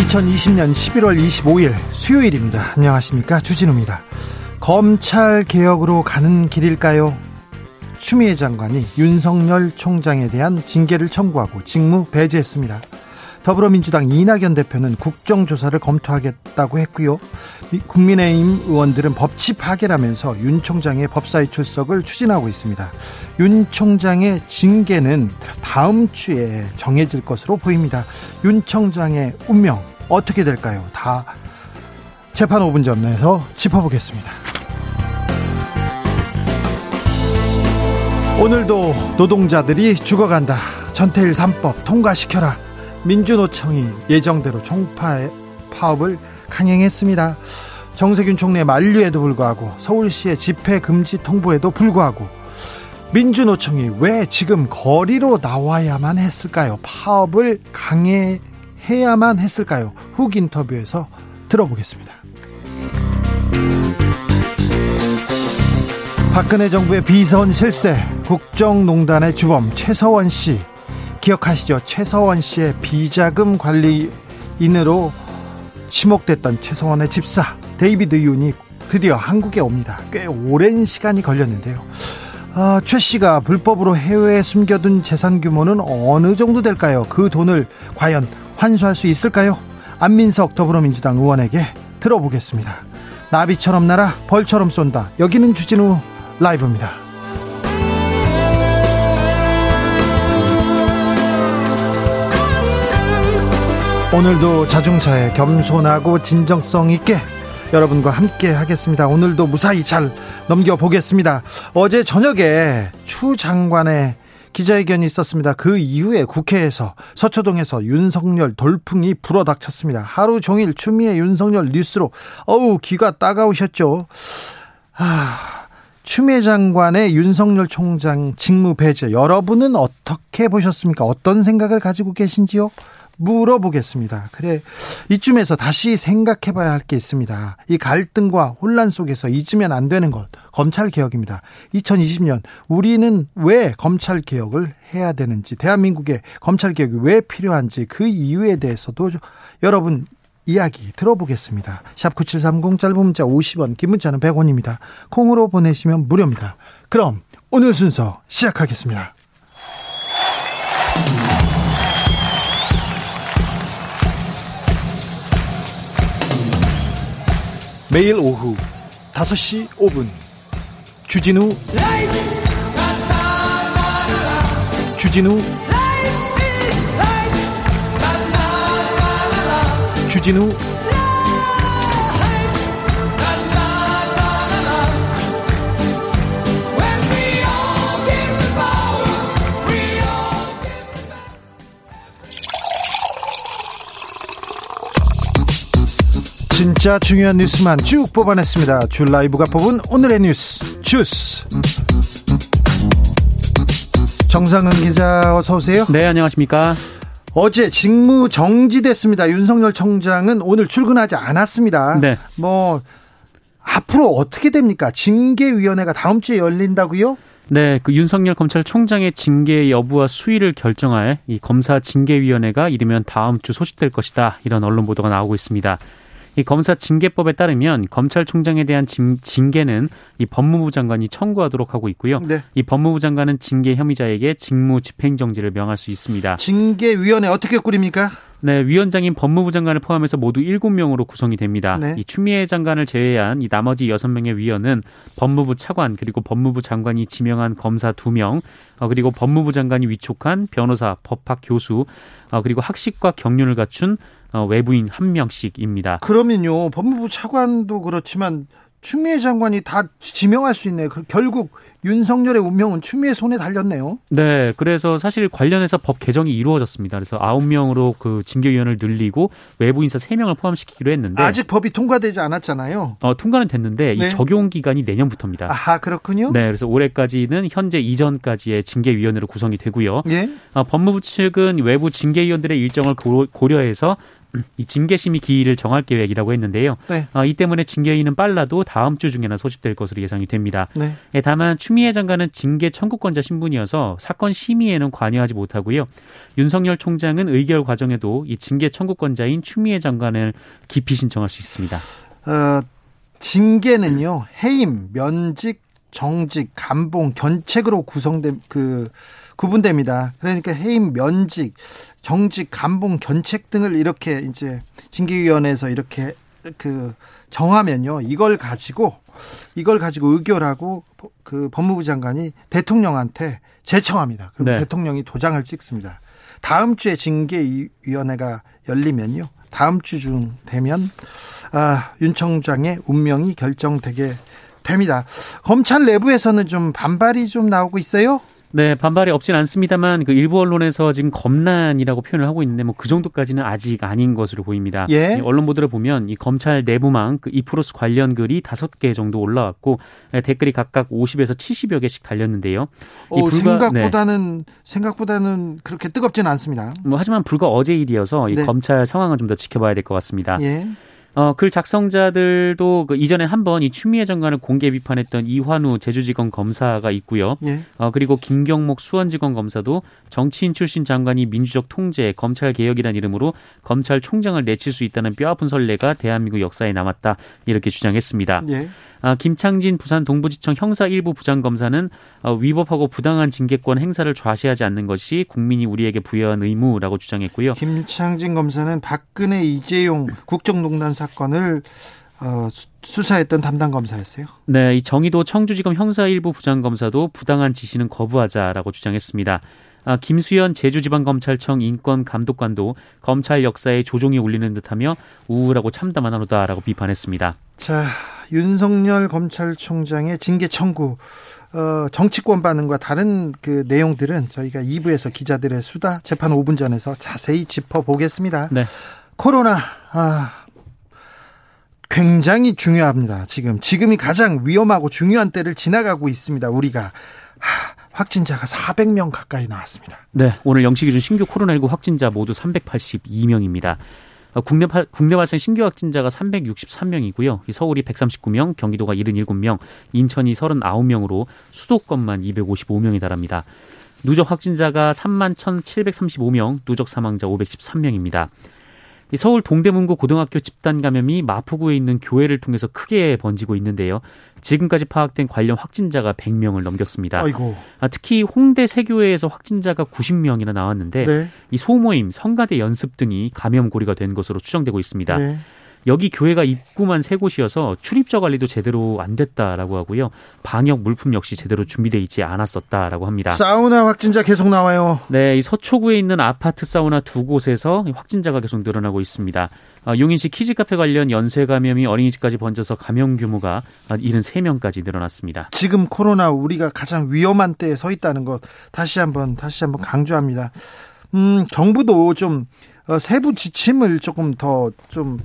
2020년 11월 25일 수요일입니다. 안녕하십니까. 주진우입니다. 검찰 개혁으로 가는 길일까요? 추미애 장관이 윤석열 총장에 대한 징계를 청구하고 직무 배제했습니다. 더불어민주당 이낙연 대표는 국정조사를 검토하겠다고 했고요. 국민의힘 의원들은 법치 파괴라면서 윤 총장의 법사위 출석을 추진하고 있습니다. 윤 총장의 징계는 다음 주에 정해질 것으로 보입니다. 윤 총장의 운명 어떻게 될까요? 다 재판 5분 전에서 짚어보겠습니다. 오늘도 노동자들이 죽어간다. 전태일 3법 통과시켜라. 민주노총이 예정대로 총파 파업을 강행했습니다. 정세균 총리의 만류에도 불구하고 서울시의 집회 금지 통보에도 불구하고 민주노총이 왜 지금 거리로 나와야만 했을까요? 파업을 강행해야만 했을까요? 훅 인터뷰에서 들어보겠습니다. 박근혜 정부의 비선 실세, 국정농단의 주범 최서원 씨 기억하시죠? 최서원 씨의 비자금 관리인으로 지목됐던 최서원의 집사 데이비드 윤이 드디어 한국에 옵니다. 꽤 오랜 시간이 걸렸는데요. 아, 최 씨가 불법으로 해외에 숨겨둔 재산 규모는 어느 정도 될까요? 그 돈을 과연 환수할 수 있을까요? 안민석 더불어민주당 의원에게 들어보겠습니다. 나비처럼 날아 벌처럼 쏜다. 여기는 주진우 라이브입니다. 오늘도 자중차에 겸손하고 진정성 있게 여러분과 함께 하겠습니다. 오늘도 무사히 잘 넘겨보겠습니다. 어제 저녁에 추 장관의 기자회견이 있었습니다. 그 이후에 국회에서 서초동에서 윤석열 돌풍이 불어닥쳤습니다. 하루 종일 추미애 윤석열 뉴스로 어우 귀가 따가우셨죠. 아, 추미애 장관의 윤석열 총장 직무 배제 여러분은 어떻게 보셨습니까? 어떤 생각을 가지고 계신지요? 물어보겠습니다. 그래, 이쯤에서 다시 생각해 봐야 할 게 있습니다. 이 갈등과 혼란 속에서 잊으면 안 되는 것, 검찰 개혁입니다. 2020년, 우리는 왜 검찰 개혁을 해야 되는지, 대한민국의 검찰 개혁이 왜 필요한지, 그 이유에 대해서도 여러분 이야기 들어보겠습니다. 샵 9730 짧은 문자 50원, 긴 문자는 100원입니다. 콩으로 보내시면 무료입니다. 그럼 오늘 순서 시작하겠습니다. 매일 오후 5시 5분. 주진우. 주진우. 주진우 진짜 중요한 뉴스만 쭉 뽑아냈습니다. 줄 라이브가 뽑은 오늘의 뉴스 주스. 정상은 기자 어서 오세요. 네, 안녕하십니까? 어제 직무 정지됐습니다. 윤석열 청장은 오늘 출근하지 않았습니다. 네. 뭐 앞으로 어떻게 됩니까? 징계위원회가 다음 주에 열린다고요? 네, 그 윤석열 검찰총장의 징계 여부와 수위를 결정할 이 검사 징계위원회가 이르면 다음 주 소집될 것이다. 이런 언론 보도가 나오고 있습니다. 이 검사 징계법에 따르면 검찰총장에 대한 징계는 이 법무부 장관이 청구하도록 하고 있고요. 네. 이 법무부 장관은 징계 혐의자에게 직무 집행정지를 명할 수 있습니다. 징계위원회 어떻게 꾸립니까? 네, 위원장인 법무부 장관을 포함해서 모두 7명으로 구성이 됩니다. 네. 이 추미애 장관을 제외한 이 나머지 6명의 위원은 법무부 차관 그리고 법무부 장관이 지명한 검사 2명, 어, 그리고 법무부 장관이 위촉한 변호사, 법학 교수, 어, 그리고 학식과 경륜을 갖춘 어, 외부인 한 명씩입니다. 그러면요, 법무부 차관도 그렇지만 추미애 장관이 다 지명할 수 있네요. 그 결국 윤석열의 운명은 추미애 손에 달렸네요. 네, 그래서 사실 관련해서 법 개정이 이루어졌습니다. 그래서 아홉 명으로 그 징계위원을 늘리고 외부 인사 세 명을 포함시키기로 했는데 아직 법이 통과되지 않았잖아요. 어, 통과는 됐는데 네. 이 적용 기간이 내년부터입니다. 아, 그렇군요. 네, 그래서 올해까지는 현재 이전까지의 징계위원회로 구성이 되고요. 예? 어, 법무부 측은 외부 징계위원들의 일정을 고려해서 이 징계 심의 기일을 정할 계획이라고 했는데요. 네. 어, 이 때문에 징계위는 빨라도 다음 주 중에나 소집될 것으로 예상이 됩니다. 네. 예, 다만 추미애 장관은 징계 청구권자 신분이어서 사건 심의에는 관여하지 못하고요. 윤석열 총장은 의결 과정에도 이 징계 청구권자인 추미애 장관을 기피 신청할 수 있습니다. 어, 징계는요 해임, 면직, 정직, 감봉, 견책으로 구성된 그 구분됩니다. 그러니까 해임, 면직, 정직, 감봉, 견책 등을 이렇게 이제 징계위원회에서 이렇게 그 정하면요. 이걸 가지고 이걸 가지고 의결하고 그 법무부 장관이 대통령한테 제청합니다. 그럼 네. 대통령이 도장을 찍습니다. 다음 주에 징계위원회가 열리면요. 다음 주중 되면 아, 윤 청장의 운명이 결정되게 됩니다. 검찰 내부에서는 좀 반발이 좀 나오고 있어요. 네, 반발이 없진 않습니다만 그 일부 언론에서 지금 검난이라고 표현을 하고 있는데 뭐 그 정도까지는 아직 아닌 것으로 보입니다. 예. 언론 보도를 보면 이 검찰 내부망 그 이프로스 관련 글이 다섯 개 정도 올라왔고 예, 댓글이 각각 50에서 70여 개씩 달렸는데요. 오, 불과, 생각보다는 네. 생각보다는 그렇게 뜨겁지는 않습니다. 뭐 하지만 불과 어제 일이어서 이 네. 검찰 상황을 좀더 지켜봐야 될 것 같습니다. 예. 어, 글 작성자들도 그 이전에 한번 이 추미애 장관을 공개 비판했던 이환우 제주지검 검사가 있고요. 예. 어, 그리고 김경목 수원지검 검사도 정치인 출신 장관이 민주적 통제, 검찰 개혁이란 이름으로 검찰총장을 내칠 수 있다는 뼈아픈 선례가 대한민국 역사에 남았다 이렇게 주장했습니다. 예. 아, 김창진 부산 동부지청 형사 일부 부장검사는 어, 위법하고 부당한 징계권 행사를 좌시하지 않는 것이 국민이 우리에게 부여한 의무라고 주장했고요. 김창진 검사는 박근혜 이재용 국정농단 사건을 어, 수사했던 담당 검사였어요. 네, 이 정의도 청주지검 형사 일부 부장검사도 부당한 지시는 거부하자라고 주장했습니다. 아, 김수현 제주지방검찰청 인권감독관도 검찰 역사에 조종이 울리는 듯하며 우울하고 참담한 하루다라고 비판했습니다. 자, 윤석열 검찰총장의 징계 청구 어, 정치권 반응과 다른 그 내용들은 저희가 2부에서 기자들의 수다 재판 5분 전에서 자세히 짚어보겠습니다. 네. 코로나 아, 굉장히 중요합니다. 지금 지금이 가장 위험하고 중요한 때를 지나가고 있습니다. 우리가 하, 확진자가 400명 가까이 나왔습니다. 네, 오늘 영시 기준 신규 코로나19 확진자 모두 382명입니다. 어, 국내, 국내 발생 신규 확진자가 363명이고요. 서울이 139명, 경기도가 77명, 인천이 39명으로 수도권만 255명이 달합니다. 누적 확진자가 3만 1,735명, 누적 사망자 513명입니다. 서울 동대문구 고등학교 집단 감염이 마포구에 있는 교회를 통해서 크게 번지고 있는데요. 지금까지 파악된 관련 확진자가 100명을 넘겼습니다. 아이고. 아, 특히 홍대 세교회에서 확진자가 90명이나 나왔는데 네. 이 소모임, 성가대 연습 등이 감염 고리가 된 것으로 추정되고 있습니다. 네. 여기 교회가 입구만 세 곳이어서 출입처 관리도 제대로 안 됐다라고 하고요. 방역 물품 역시 제대로 준비돼 있지 않았었다라고 합니다. 사우나 확진자 계속 나와요. 네, 이 서초구에 있는 아파트 사우나 두 곳에서 확진자가 계속 늘어나고 있습니다. 아, 용인시 키즈카페 관련 연쇄 감염이 어린이집까지 번져서 감염 규모가 73명까지 늘어났습니다. 지금 코로나 우리가 가장 위험한 때에 서 있다는 것 다시 한번 다시 한번 강조합니다. 음, 정부도 좀 어, 세부 지침을 조금 더좀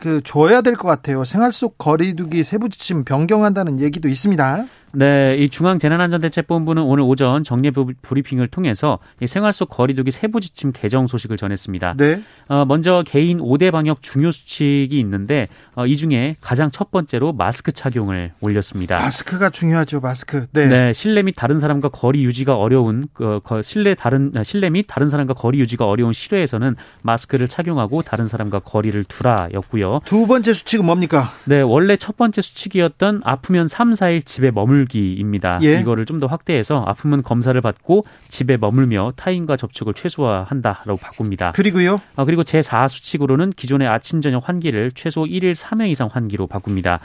그 줘야 될 것 같아요. 생활 속 거리두기 세부 지침 변경한다는 얘기도 있습니다. 네, 이 중앙재난안전대책본부는 오늘 오전 정례 브리핑을 통해서 이 생활 속 거리두기 세부 지침 개정 소식을 전했습니다. 네. 어, 먼저 개인 5대 방역 중요 수칙이 있는데 어, 이 중에 가장 첫 번째로 마스크 착용을 올렸습니다. 마스크가 중요하죠, 마스크. 네. 네 실내 및 다른 사람과 거리 유지가 어려운 그, 실내 다른 아, 실내 및 다른 사람과 거리 유지가 어려운 실외에서는 마스크를 착용하고 다른 사람과 거리를 두라였고요. 두 번째 수칙은 뭡니까? 네, 원래 첫 번째 수칙이었던 아프면 3, 4일 집에 머물 머물기입니다. 예. 이거를 좀 더 확대해서 아프면 검사를 받고 집에 머물며 타인과 접촉을 최소화한다라고 바꿉니다. 그리고요. 아, 그리고 제4 수칙으로는 기존의 아침 저녁 환기를 최소 1일 3회 이상 환기로 바꿉니다.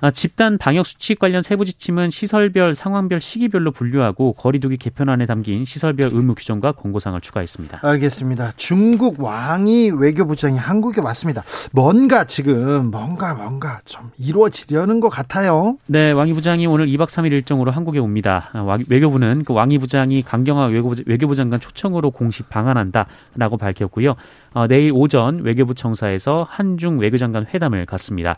아, 집단 방역 수칙 관련 세부 지침은 시설별, 상황별, 시기별로 분류하고 거리두기 개편안에 담긴 시설별 의무 규정과 권고사항을 추가했습니다. 알겠습니다. 중국 왕이 외교부장이 한국에 왔습니다. 뭔가 지금 뭔가 뭔가 좀 이루어지려는 것 같아요. 네, 왕이 부장이 오늘 2박 3일 일정으로 한국에 옵니다. 아, 외교부는 그 왕이 부장이 강경화 외교부, 장관 초청으로 공식 방한한다라고 밝혔고요. 어, 내일 오전 외교부 청사에서 한중 외교장관 회담을 갖습니다.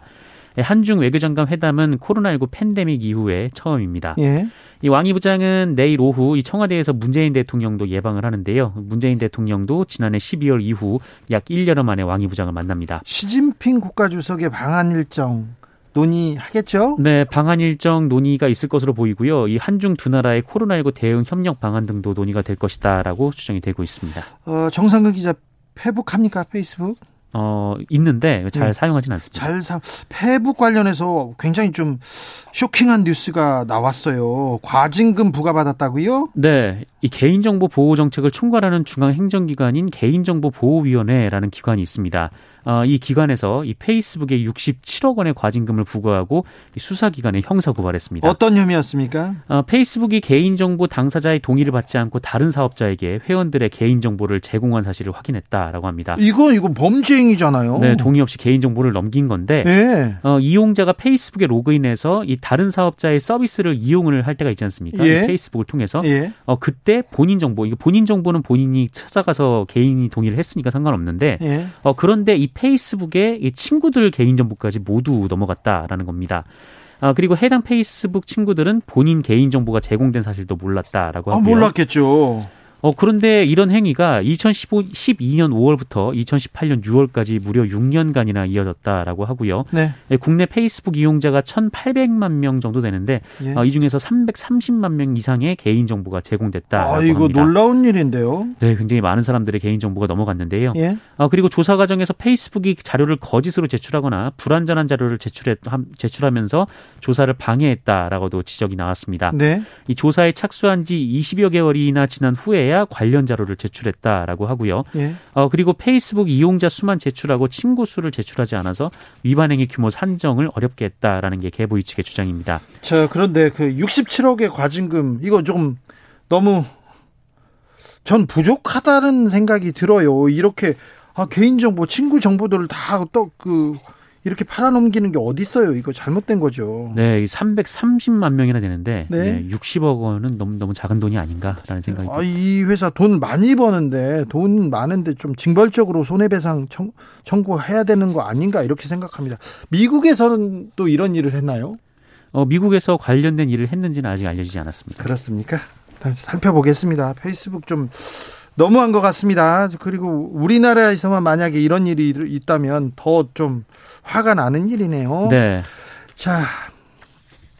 예, 한중 외교장관 회담은 코로나19 팬데믹 이후에 처음입니다. 예. 이 왕이 부장은 내일 오후 이 청와대에서 문재인 대통령도 예방을 하는데요. 문재인 대통령도 지난해 12월 이후 약 1년여 만에 왕이 부장을 만납니다. 시진핑 국가주석의 방한 일정 논의하겠죠? 네, 방한 일정 논의가 있을 것으로 보이고요. 이 한중 두 나라의 코로나19 대응 협력 방안 등도 논의가 될 것이다라고 추정이 되고 있습니다. 어, 정상근 기자 페북합니까 페이스북? 어, 있는데 잘 네. 사용하지는 않습니다. 잘 사, 페북 관련해서 굉장히 좀 쇼킹한 뉴스가 나왔어요. 과징금 부과받았다고요? 네. 이 개인정보 보호 정책을 총괄하는 중앙 행정기관인 개인정보 보호위원회라는 기관이 있습니다. 어, 이 기관에서 이 페이스북에 67억 원의 과징금을 부과하고 수사기관에 형사 고발했습니다. 어떤 혐의였습니까? 어, 페이스북이 개인정보 당사자의 동의를 받지 않고 다른 사업자에게 회원들의 개인정보를 제공한 사실을 확인했다라고 합니다. 이거 이거 범죄행위잖아요. 네, 동의 없이 개인정보를 넘긴 건데 네. 어, 이용자가 페이스북에 로그인해서 이 다른 사업자의 서비스를 이용을 할 때가 있지 않습니까? 예. 페이스북을 통해서 예. 어, 그때 본인 정보, 이거 본인 정보는 본인이 찾아가서 개인이 동의를 했으니까 상관없는데 예. 어, 그런데 이 페이스북에 이 친구들 개인 정보까지 모두 넘어갔다라는 겁니다. 아, 그리고 해당 페이스북 친구들은 본인 개인 정보가 제공된 사실도 몰랐다라고 하고요. 아, 몰랐겠죠. 어, 그런데 이런 행위가 2015, 12년 5월부터 2018년 6월까지 무려 6년간이나 이어졌다라고 하고요. 네. 예, 국내 페이스북 이용자가 1,800만 명 정도 되는데 예. 어, 이 중에서 330만 명 이상의 개인 정보가 제공됐다. 아, 이거 합니다. 놀라운 일인데요. 네, 굉장히 많은 사람들의 개인 정보가 넘어갔는데요. 예. 어, 그리고 조사 과정에서 페이스북이 자료를 거짓으로 제출하거나 불완전한 자료를 제출했, 제출하면서 조사를 방해했다라고도 지적이 나왔습니다. 네. 이 조사에 착수한 지 20여 개월이나 지난 후에 해야 관련 자료를 제출했다라고 하고요. 예. 어, 그리고 페이스북 이용자 수만 제출하고 친구 수를 제출하지 않아서 위반 행위 규모 산정을 어렵게 했다라는 게 개보이 측의 주장입니다. 자, 그런데 그 67억의 과징금 이거 좀 너무 전 부족하다는 생각이 들어요. 이렇게 아, 개인정보, 친구 정보들을 다 또 그 이렇게 팔아넘기는 게 어디 있어요? 이거 잘못된 거죠. 네, 330만 명이나 되는데 네. 네 60억 원은 너무 너무 작은 돈이 아닌가라는 생각이 듭니다. 아, 이 회사 돈 많이 버는데 돈 많은데 좀 징벌적으로 손해배상 청, 청구해야 되는 거 아닌가 이렇게 생각합니다. 미국에서는 또 이런 일을 했나요? 어, 미국에서 관련된 일을 했는지는 아직 알려지지 않았습니다. 그렇습니까? 살펴보겠습니다. 페이스북 좀 너무한 것 같습니다. 그리고 우리나라에서만 만약에 이런 일이 있다면 더 좀 화가 나는 일이네요. 네. 자,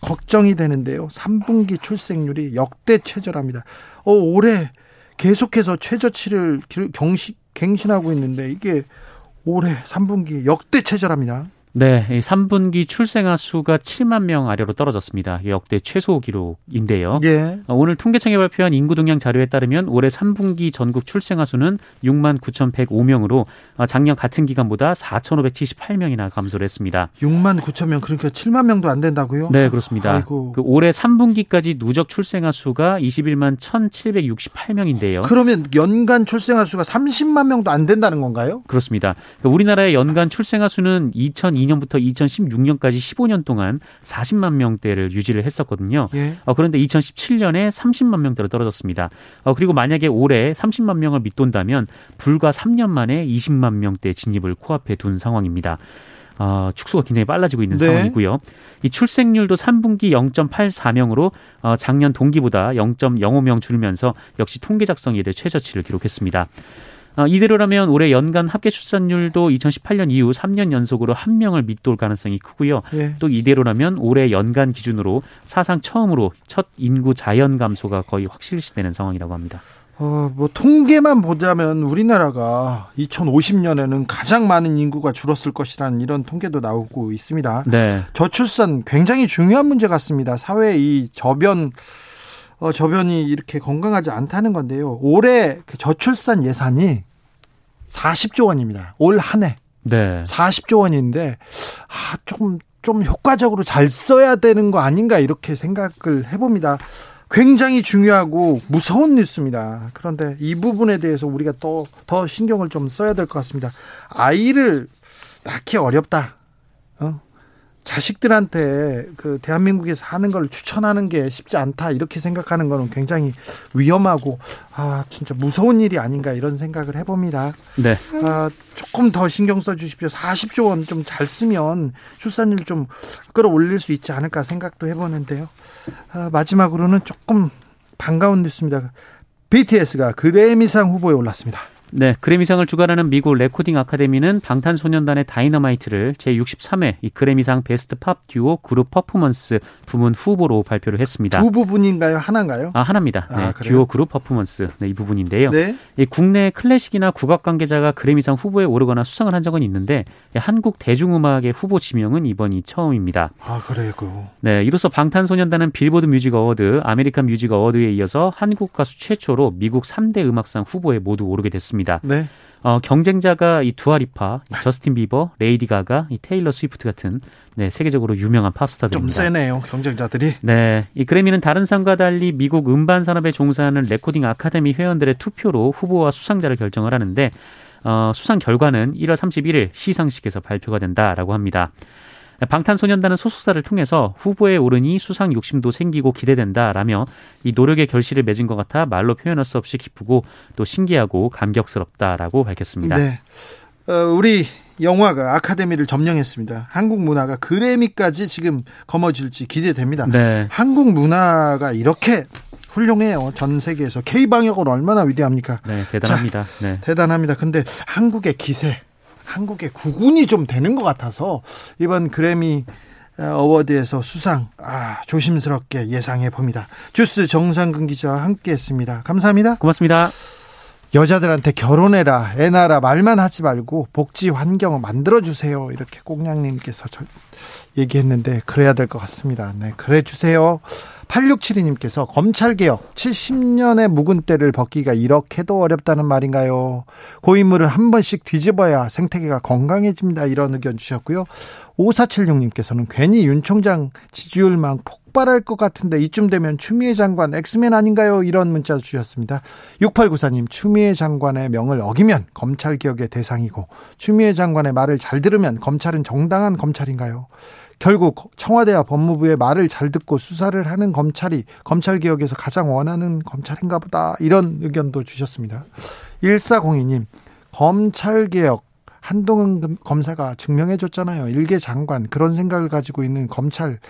걱정이 되는데요. 3분기 출생률이 역대 최저랍니다. 어, 올해 계속해서 최저치를 경시, 갱신하고 있는데 이게 올해 3분기 역대 최저랍니다. 네, 3분기 출생아 수가 7만 명 아래로 떨어졌습니다. 역대 최소 기록인데요. 예. 어, 오늘 통계청이 발표한 인구 동향 자료에 따르면 올해 3분기 전국 출생아 수는 6만 9,105명으로 어, 작년 같은 기간보다 4,578명이나 감소를 했습니다. 6만 9천 명 그러니까 7만 명도 안 된다고요? 네, 그렇습니다. 아이고. 그 올해 3분기까지 누적 출생아 수가 21만 1,768명인데요. 그러면 연간 출생아 수가 30만 명도 안 된다는 건가요? 그렇습니다. 그러니까 우리나라의 연간 출생아 수는 2002 2002년부터 2016년까지 15년 동안 40만 명대를 유지를 했었거든요. 예. 어, 그런데 2017년에 30만 명대로 떨어졌습니다. 어, 그리고 만약에 올해 30만 명을 밑돈다면 불과 3년 만에 20만 명대 진입을 코앞에 둔 상황입니다. 어, 축소가 굉장히 빨라지고 있는 네. 상황이고요. 이 출생률도 3분기 0.84명으로 어, 작년 동기보다 0.05명 줄면서 역시 통계 작성 이래 최저치를 기록했습니다. 어, 이대로라면 올해 연간 합계 출산율도 2018년 이후 3년 연속으로 한 명을 밑돌 가능성이 크고요. 예. 또 이대로라면 올해 연간 기준으로 사상 처음으로 첫 인구 자연 감소가 거의 확실시되는 상황이라고 합니다. 어, 뭐 통계만 보자면 우리나라가 2050년에는 가장 많은 인구가 줄었을 것이라는 이런 통계도 나오고 있습니다. 네. 저출산 굉장히 중요한 문제 같습니다. 사회 이 저변 어, 저변이 이렇게 건강하지 않다는 건데요. 올해 그 저출산 예산이 40조 원입니다. 올 한 해. 네. 40조 원인데 아, 조금 좀 효과적으로 잘 써야 되는 거 아닌가 이렇게 생각을 해봅니다. 굉장히 중요하고 무서운 뉴스입니다. 그런데 이 부분에 대해서 우리가 또더 신경을 좀 써야 될 것 같습니다. 아이를 낳기 어렵다. 어? 자식들한테 그 대한민국에서 하는 걸 추천하는 게 쉽지 않다 이렇게 생각하는 거는 굉장히 위험하고 아 진짜 무서운 일이 아닌가 이런 생각을 해봅니다. 네. 아 조금 더 신경 써 주십시오. 40조 원 좀 잘 쓰면 출산율 좀 끌어올릴 수 있지 않을까 생각도 해보는데요. 아, 마지막으로는 조금 반가운 뉴스입니다. BTS가 그래미상 후보에 올랐습니다. 네, 그래미상을 주관하는 미국 레코딩 아카데미는 방탄소년단의 다이너마이트를 제63회 이 그래미상 Best Pop Duo Group Performance 부문 후보로 발표를 했습니다. 두 부분인가요? 하나인가요? 아, 하나입니다. 네, 아, 듀오 그룹 퍼포먼스 네, 이 부분인데요. 네. 이 국내 클래식이나 국악 관계자가 그래미상 후보에 오르거나 수상을 한 적은 있는데 한국 대중음악의 후보 지명은 이번이 처음입니다. 아, 그래요. 네, 이로써 방탄소년단은 빌보드 뮤직 어워드, 아메리칸 뮤직 어워드에 이어서 한국 가수 최초로 미국 3대 음악상 후보에 모두 오르게 됐습니다. 있습니다. 네. 어, 경쟁자가 이 두아리파, 이 저스틴 비버, 레이디 가가, 이 테일러 스위프트 같은 네, 세계적으로 유명한 팝스타들입니다. 좀 세네요, 경쟁자들이. 네, 이 그래미는 다른 상과 달리 미국 음반 산업에 종사하는 레코딩 아카데미 회원들의 투표로 후보와 수상자를 결정을 하는데 어, 수상 결과는 1월 31일 시상식에서 발표가 된다라고 합니다. 방탄소년단은 소속사를 통해서 후보에 오르니 수상 욕심도 생기고 기대된다라며 이 노력의 결실을 맺은 것 같아 말로 표현할 수 없이 기쁘고 또 신기하고 감격스럽다라고 밝혔습니다. 네. 어, 우리 영화가 아카데미를 점령했습니다. 한국 문화가 그래미까지 지금 거머쥘지 기대됩니다. 네. 한국 문화가 이렇게 훌륭해요. 전 세계에서 K 방역은 얼마나 위대합니까? 네, 대단합니다. 자, 네. 대단합니다. 근데 한국의 기세 한국의 구군이 좀 되는 것 같아서 이번 그래미 어워드에서 수상 아, 조심스럽게 예상해 봅니다. 주스 정상근 기자와 함께했습니다. 감사합니다. 고맙습니다. 여자들한테 결혼해라, 애 낳아라 말만 하지 말고 복지 환경을 만들어 주세요. 이렇게 꽁냥님께서 얘기했는데 그래야 될 것 같습니다. 네, 그래 주세요. 8672님께서 검찰개혁 70년의 묵은 때를 벗기가 이렇게도 어렵다는 말인가요? 고인물을 한 번씩 뒤집어야 생태계가 건강해집니다. 이런 의견 주셨고요. 5476님께서는 괜히 윤 총장 지지율만 폭 발할 것 같은데 이쯤 되면 추미애 장관 엑스맨 아닌가요? 이런 문자 주셨습니다. 6894님 추미애 장관의 명을 어기면 검찰 개혁의 대상이고 추미애 장관의 말을 잘 들으면 검찰은 정당한 검찰인가요? 결국 청와대와 법무부의 말을 잘 듣고 수사를 하는 검찰이 검찰 개혁에서 가장 원하는 검찰인가 보다 이런 의견도 주셨습니다. 1402님 검찰 개혁 한동훈 검사가 증명해 줬잖아요. 일개 장관 그런 생각을 가지고 있는 검찰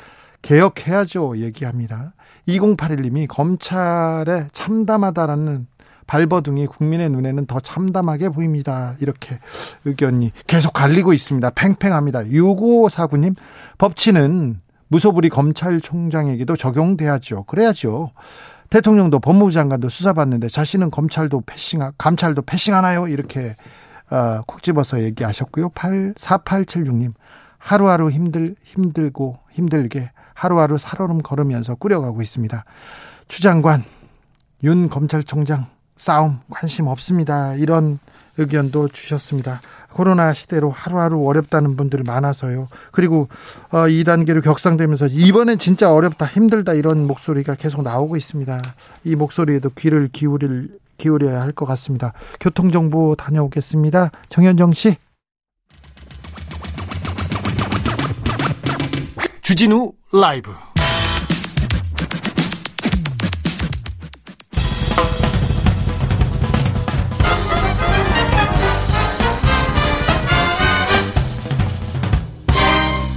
개혁해야죠 얘기합니다. 2081님이 검찰에 참담하다라는 발버둥이 국민의 눈에는 더 참담하게 보입니다. 이렇게 의견이 계속 갈리고 있습니다. 팽팽합니다. 6549님, 법치는 무소불위 검찰총장에게도 적용돼야죠. 그래야죠. 대통령도 법무부 장관도 수사받는데 자신은 검찰도 패싱, 감찰도 패싱하나요? 이렇게 어, 콕 집어서 얘기하셨고요. 8, 4876님, 하루하루 힘들, 힘들고 힘들게 하루하루 살얼음 걸으면서 꾸려가고 있습니다. 추 장관, 윤 검찰총장, 싸움 관심 없습니다. 이런 의견도 주셨습니다. 코로나 시대로 하루하루 어렵다는 분들이 많아서요. 그리고 2단계로 어, 격상되면서 이번엔 진짜 어렵다, 힘들다 이런 목소리가 계속 나오고 있습니다. 이 목소리에도 귀를 기울일, 기울여야 할 것 같습니다. 교통정보 다녀오겠습니다. 정현정 씨. 주진우 라이브.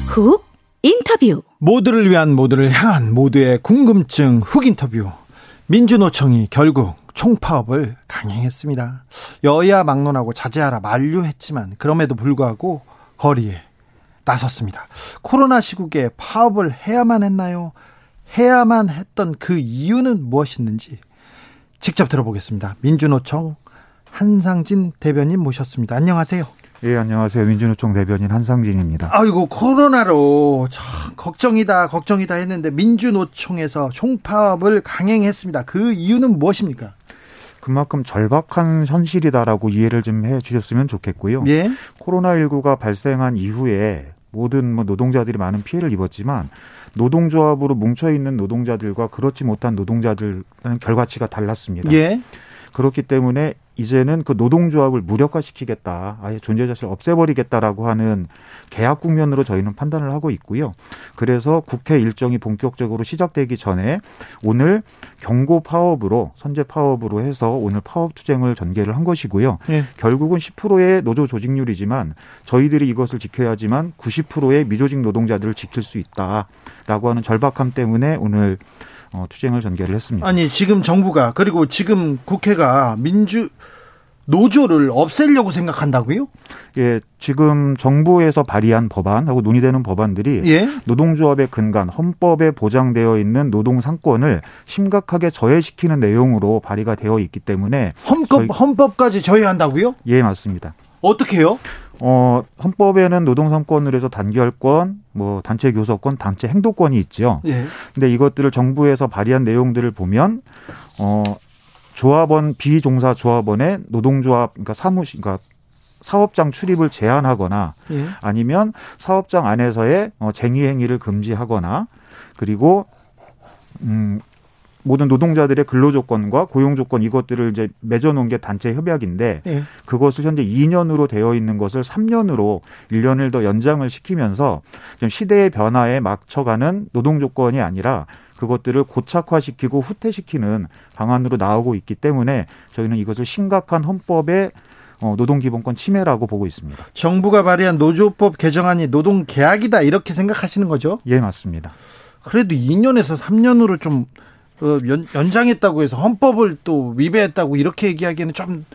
훅 인터뷰 모두를 위한 모두를 향한 모두의 궁금증 훅 인터뷰 민주노총이 결국 총파업을 강행했습니다. 여야 막론하고 자제하라 만류했지만 그럼에도 불구하고 거리에 나섰습니다. 코로나 시국에 파업을 해야만 했나요? 해야만 했던 그 이유는 무엇이었는지 직접 들어보겠습니다. 민주노총 한상진 대변인 모셨습니다. 안녕하세요. 예, 안녕하세요. 민주노총 대변인 한상진입니다. 아이고, 코로나로 참 걱정이다, 걱정이다 했는데 민주노총에서 총파업을 강행했습니다. 그 이유는 무엇입니까? 그만큼 절박한 현실이다라고 이해를 좀 해 주셨으면 좋겠고요. 예. 코로나19가 발생한 이후에 모든 뭐 노동자들이 많은 피해를 입었지만 노동조합으로 뭉쳐 있는 노동자들과 그렇지 못한 노동자들은 결과치가 달랐습니다. 예. 그렇기 때문에 이제는 그 노동조합을 무력화시키겠다, 아예 존재 자체를 없애버리겠다라고 하는 계약 국면으로 저희는 판단을 하고 있고요. 그래서 국회 일정이 본격적으로 시작되기 전에 오늘 경고 파업으로 선제 파업으로 해서 오늘 파업 투쟁을 전개를 한 것이고요. 예. 결국은 10%의 노조 조직률이지만 저희들이 이것을 지켜야지만 90%의 미조직 노동자들을 지킬 수 있다라고 하는 절박함 때문에 오늘 어, 투쟁을 전개를 했습니다. 아니 지금 정부가 그리고 지금 국회가 민주 노조를 없애려고 생각한다고요? 예, 지금 정부에서 발의한 법안하고 논의되는 법안들이 예. 노동조합의 근간 헌법에 보장되어 있는 노동 상권을 심각하게 저해시키는 내용으로 발의가 되어 있기 때문에 헌법 저희- 헌법까지 저해한다고요? 예 맞습니다. 어떻게 해요? 어 헌법에는 노동 상권을 해서 단결권, 뭐 단체 교섭권, 단체 행동권이 있죠. 예. 근데 이것들을 정부에서 발의한 내용들을 보면 어 조합원 비종사 조합원의 노동조합 그러니까 사무실 그러니까 사업장 출입을 제한하거나 예. 아니면 사업장 안에서의 어, 쟁의 행위를 금지하거나 그리고 음 모든 노동자들의 근로 조건과 고용 조건 이것들을 이제 맺어 놓은 게 단체 협약인데 예. 그것을 현재 2년으로 되어 있는 것을 3년으로 1년을 더 연장을 시키면서 좀 시대의 변화에 맞춰가는 노동 조건이 아니라 그것들을 고착화시키고 후퇴시키는 방안으로 나오고 있기 때문에 저희는 이것을 심각한 헌법의 어, 노동기본권 침해라고 보고 있습니다. 정부가 발의한 노조법 개정안이 노동 계약이다 이렇게 생각하시는 거죠? 예, 맞습니다. 그래도 2년에서 3년으로 좀 어, 연, 연장했다고 해서 헌법을 또 위배했다고 이렇게 얘기하기에는 좀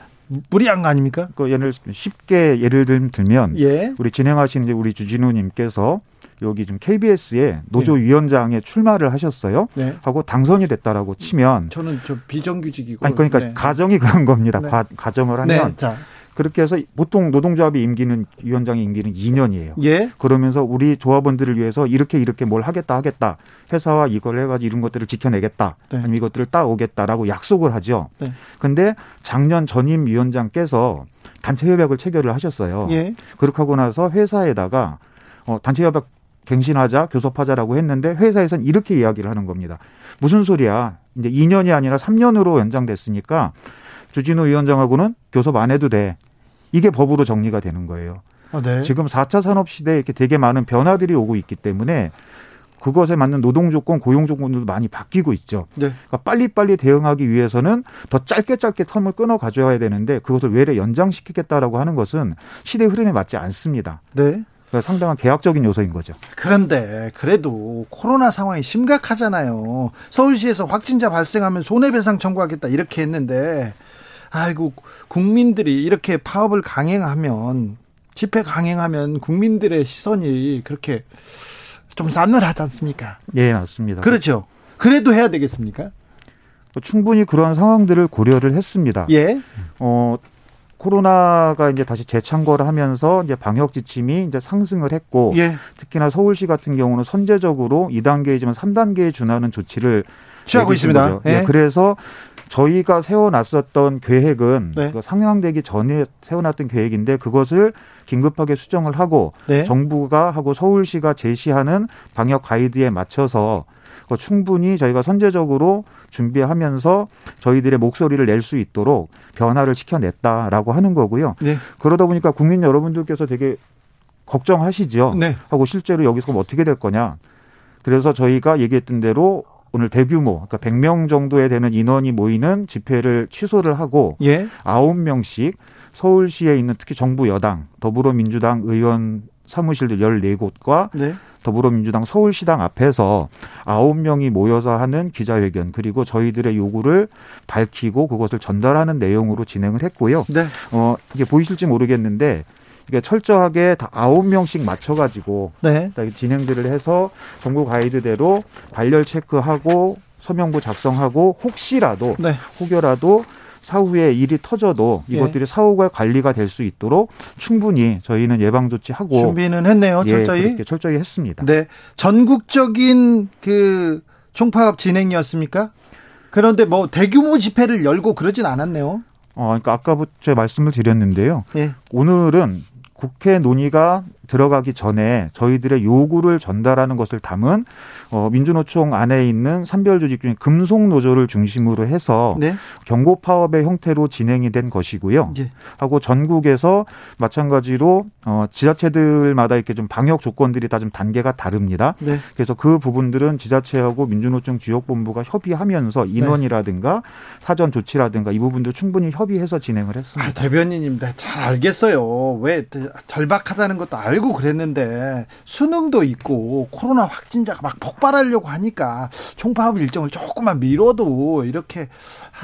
무리한 거 아닙니까? 그 예를 쉽게 예를 들- 들면 예. 우리 진행하시는 이제 우리 주진우님께서 여기 지금 KBS에 노조위원장에 출마를 하셨어요. 네. 하고 당선이 됐다라고 치면 저는 저 비정규직이고. 아니 그러니까 네. 가정이 그런 겁니다. 네. 가, 가정을 하면 네. 자, 그렇게 해서 보통 노동조합이 임기는 위원장의 임기는 2년이에요. 예. 그러면서 우리 조합원들을 위해서 이렇게 이렇게 뭘 하겠다 하겠다 회사와 이걸 해가지고 이런 것들을 지켜내겠다 네. 아니면 이것들을 따오겠다라고 약속을 하죠. 네. 근데 작년 전임 위원장께서 단체 협약을 체결을 하셨어요. 예. 그렇게 하고 나서 회사에다가 어, 단체 협약 갱신하자 교섭하자라고 했는데 회사에서는 이렇게 이야기를 하는 겁니다. 무슨 소리야? 이제 2년이 아니라 3년으로 연장됐으니까 주진우 위원장하고는 교섭 안 해도 돼. 이게 법으로 정리가 되는 거예요. 어, 네. 지금 4차 산업 시대에 이렇게 되게 많은 변화들이 오고 있기 때문에 그것에 맞는 노동 조건, 고용 조건들도 많이 바뀌고 있죠. 네. 그러니까 빨리빨리 대응하기 위해서는 더 짧게 짧게 텀을 끊어 가져야 되는데 그것을 외래 연장시키겠다라고 하는 것은 시대 흐름에 맞지 않습니다. 네. 그러니까 상당한 계약적인 요소인 거죠. 그런데 그래도 코로나 상황이 심각하잖아요. 서울시에서 확진자 발생하면 손해배상 청구하겠다 이렇게 했는데 아이고 국민들이 이렇게 파업을 강행하면 집회 강행하면 국민들의 시선이 그렇게 좀 싸늘하지 않습니까? 예, 맞습니다. 그렇죠. 그래도 해야 되겠습니까? 충분히 그런 상황들을 고려를 했습니다. 예. 어, 코로나가 이제 다시 재창궐을 하면서 이제 방역 지침이 이제 상승을 했고 예. 특히나 서울시 같은 경우는 선제적으로 2단계이지만 3단계에 준하는 조치를 취하고 있습니다. 예. 예, 그래서 저희가 세워놨었던 계획은 네. 그 상향되기 전에 세워놨던 계획인데 그것을 긴급하게 수정을 하고 네. 정부가 하고 서울시가 제시하는 방역 가이드에 맞춰서 그 충분히 저희가 선제적으로 준비하면서 저희들의 목소리를 낼 수 있도록 변화를 시켜냈다라고 하는 거고요. 네. 그러다 보니까 국민 여러분들께서 되게 걱정하시죠. 네. 하고 실제로 여기서 그럼 어떻게 될 거냐. 그래서 저희가 얘기했던 대로 오늘 대규모, 그러니까 100명 정도에 되는 인원이 모이는 집회를 취소를 하고 예. 9명씩 서울시에 있는 특히 정부 여당, 더불어민주당 의원 사무실들 14곳과 네. 더불어민주당 서울시당 앞에서 아홉 명이 모여서 하는 기자회견 그리고 저희들의 요구를 밝히고 그것을 전달하는 내용으로 진행을 했고요. 네. 어, 이게 보이실지 모르겠는데 이게 철저하게 다 아홉 명씩 맞춰가지고 네. 다 진행들을 해서 정부 가이드대로 발열 체크하고 서명부 작성하고 혹시라도 네. 혹여라도 사후에 일이 터져도 예. 이것들이 사후가 관리가 될 수 있도록 충분히 저희는 예방 조치하고 준비는 했네요. 예, 철저히. 그렇게 철저히 했습니다. 네. 전국적인 그 총파업 진행이었습니까? 그런데 뭐 대규모 집회를 열고 그러진 않았네요. 어, 그러니까 아까부터 제가 말씀을 드렸는데요. 예. 오늘은 국회 논의가 들어가기 전에 저희들의 요구를 전달하는 것을 담은 어, 민주노총 안에 있는 산별 조직 중에 금속 노조를 중심으로 해서 네. 경고 파업의 형태로 진행이 된 것이고요. 예. 하고 전국에서 마찬가지로 어, 지자체들마다 이렇게 좀 방역 조건들이 다 좀 단계가 다릅니다. 네. 그래서 그 부분들은 지자체하고 민주노총 지역본부가 협의하면서 네. 인원이라든가 사전 조치라든가 이 부분도 충분히 협의해서 진행을 했습니다. 아, 대변인님, 잘 알겠어요. 왜 절박하다는 것도 알고 그랬는데 수능도 있고 코로나 확진자가 막 폭발하려고 하니까 총파업 일정을 조금만 미뤄도 이렇게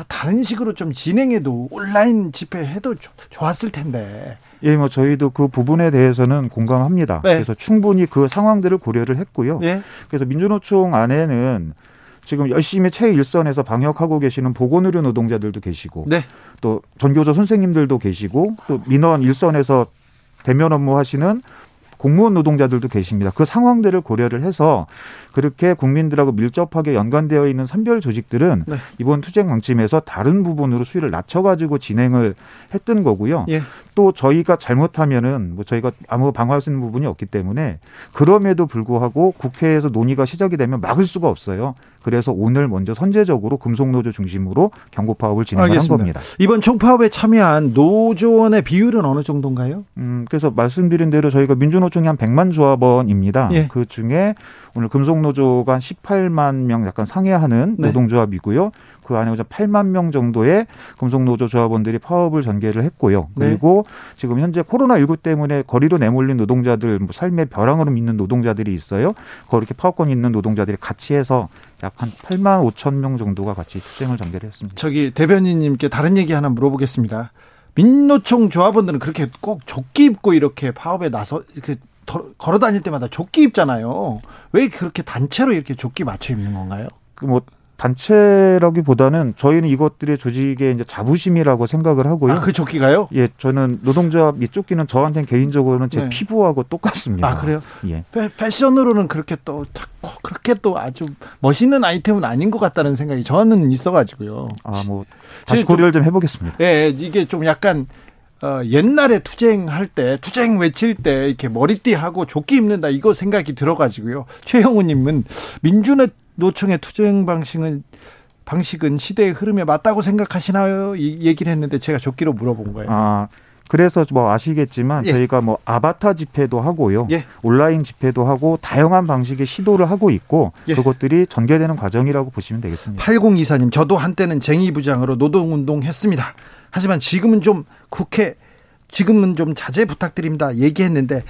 다른 식으로 좀 진행해도 온라인 집회해도 좋았을 텐데. 예, 뭐 저희도 그 부분에 대해서는 공감합니다. 네. 그래서 충분히 그 상황들을 고려를 했고요. 네. 그래서 민주노총 안에는 지금 열심히 최일선에서 방역하고 계시는 보건의료 노동자들도 계시고 네. 또 전교조 선생님들도 계시고 또 민원 일선에서 대면 업무 하시는 공무원 노동자들도 계십니다. 그 상황들을 고려를 해서 그렇게 국민들하고 밀접하게 연관되어 있는 선별 조직들은 네. 이번 투쟁 방침에서 다른 부분으로 수위를 낮춰가지고 진행을 했던 거고요. 예. 또 저희가 잘못하면은 뭐 저희가 아무 방어할 수 있는 부분이 없기 때문에 그럼에도 불구하고 국회에서 논의가 시작이 되면 막을 수가 없어요. 그래서 오늘 먼저 선제적으로 금속노조 중심으로 경고 파업을 진행한 겁니다. 이번 총파업에 참여한 노조원의 비율은 어느 정도인가요? 음, 그래서 말씀드린 대로 저희가 민주노총이 한 100만 조합원입니다. 예. 그 중에 오늘 금속노조가 한 18만 명 약간 상회하는 네. 노동조합이고요. 그 안에 8만 명 정도의 금속노조 조합원들이 파업을 전개를 했고요. 네. 그리고 네. 지금 현재 코로나19 때문에 거리로 내몰린 노동자들, 뭐 삶의 벼랑으로 믿는 노동자들이 있어요. 그렇게 파업권 있는 노동자들이 같이 해서 약 한 8만 5천 명 정도가 같이 투쟁을 전개를 했습니다. 저기 대변인님께 다른 얘기 하나 물어보겠습니다. 민노총 조합원들은 그렇게 꼭 조끼 입고 이렇게 파업에 나서 이렇게 걸어 다닐 때마다 조끼 입잖아요. 왜 그렇게 단체로 이렇게 조끼 맞춰 입는 건가요? 그뭐 단체라기보다는 저희는 이것들의 조직의 이제 자부심이라고 생각을 하고요. 아, 그 조끼가요? 예, 저는 노동조합 이 조끼는 저한테는 개인적으로는 제 네. 피부하고 똑같습니다. 아, 그래요? 예. 패션으로는 그렇게 또 그렇게 또 아주 멋있는 아이템은 아닌 것 같다는 생각이 저는 있어가지고요. 아, 뭐 다시 고려를 좀, 좀 해보겠습니다. 예, 이게 좀 약간 어, 옛날에 투쟁할 때, 투쟁 외칠 때, 이렇게 머리띠 하고 조끼 입는다, 이거 생각이 들어가지고요. 최영우님은 민주노 노총의 투쟁 방식은 방식은 시대의 흐름에 맞다고 생각하시나요? 이 얘기를 했는데 제가 조끼로 물어본 거예요. 아, 그래서 뭐 아시겠지만 예. 저희가 뭐 아바타 집회도 하고요. 예. 온라인 집회도 하고 다양한 방식의 시도를 하고 있고 예. 그것들이 전개되는 과정이라고 보시면 되겠습니다. 8024님, 저도 한때는 쟁의 부장으로 노동운동 했습니다. 하지만 지금은 좀 국회 지금은 좀 자제 부탁드립니다. 얘기했는데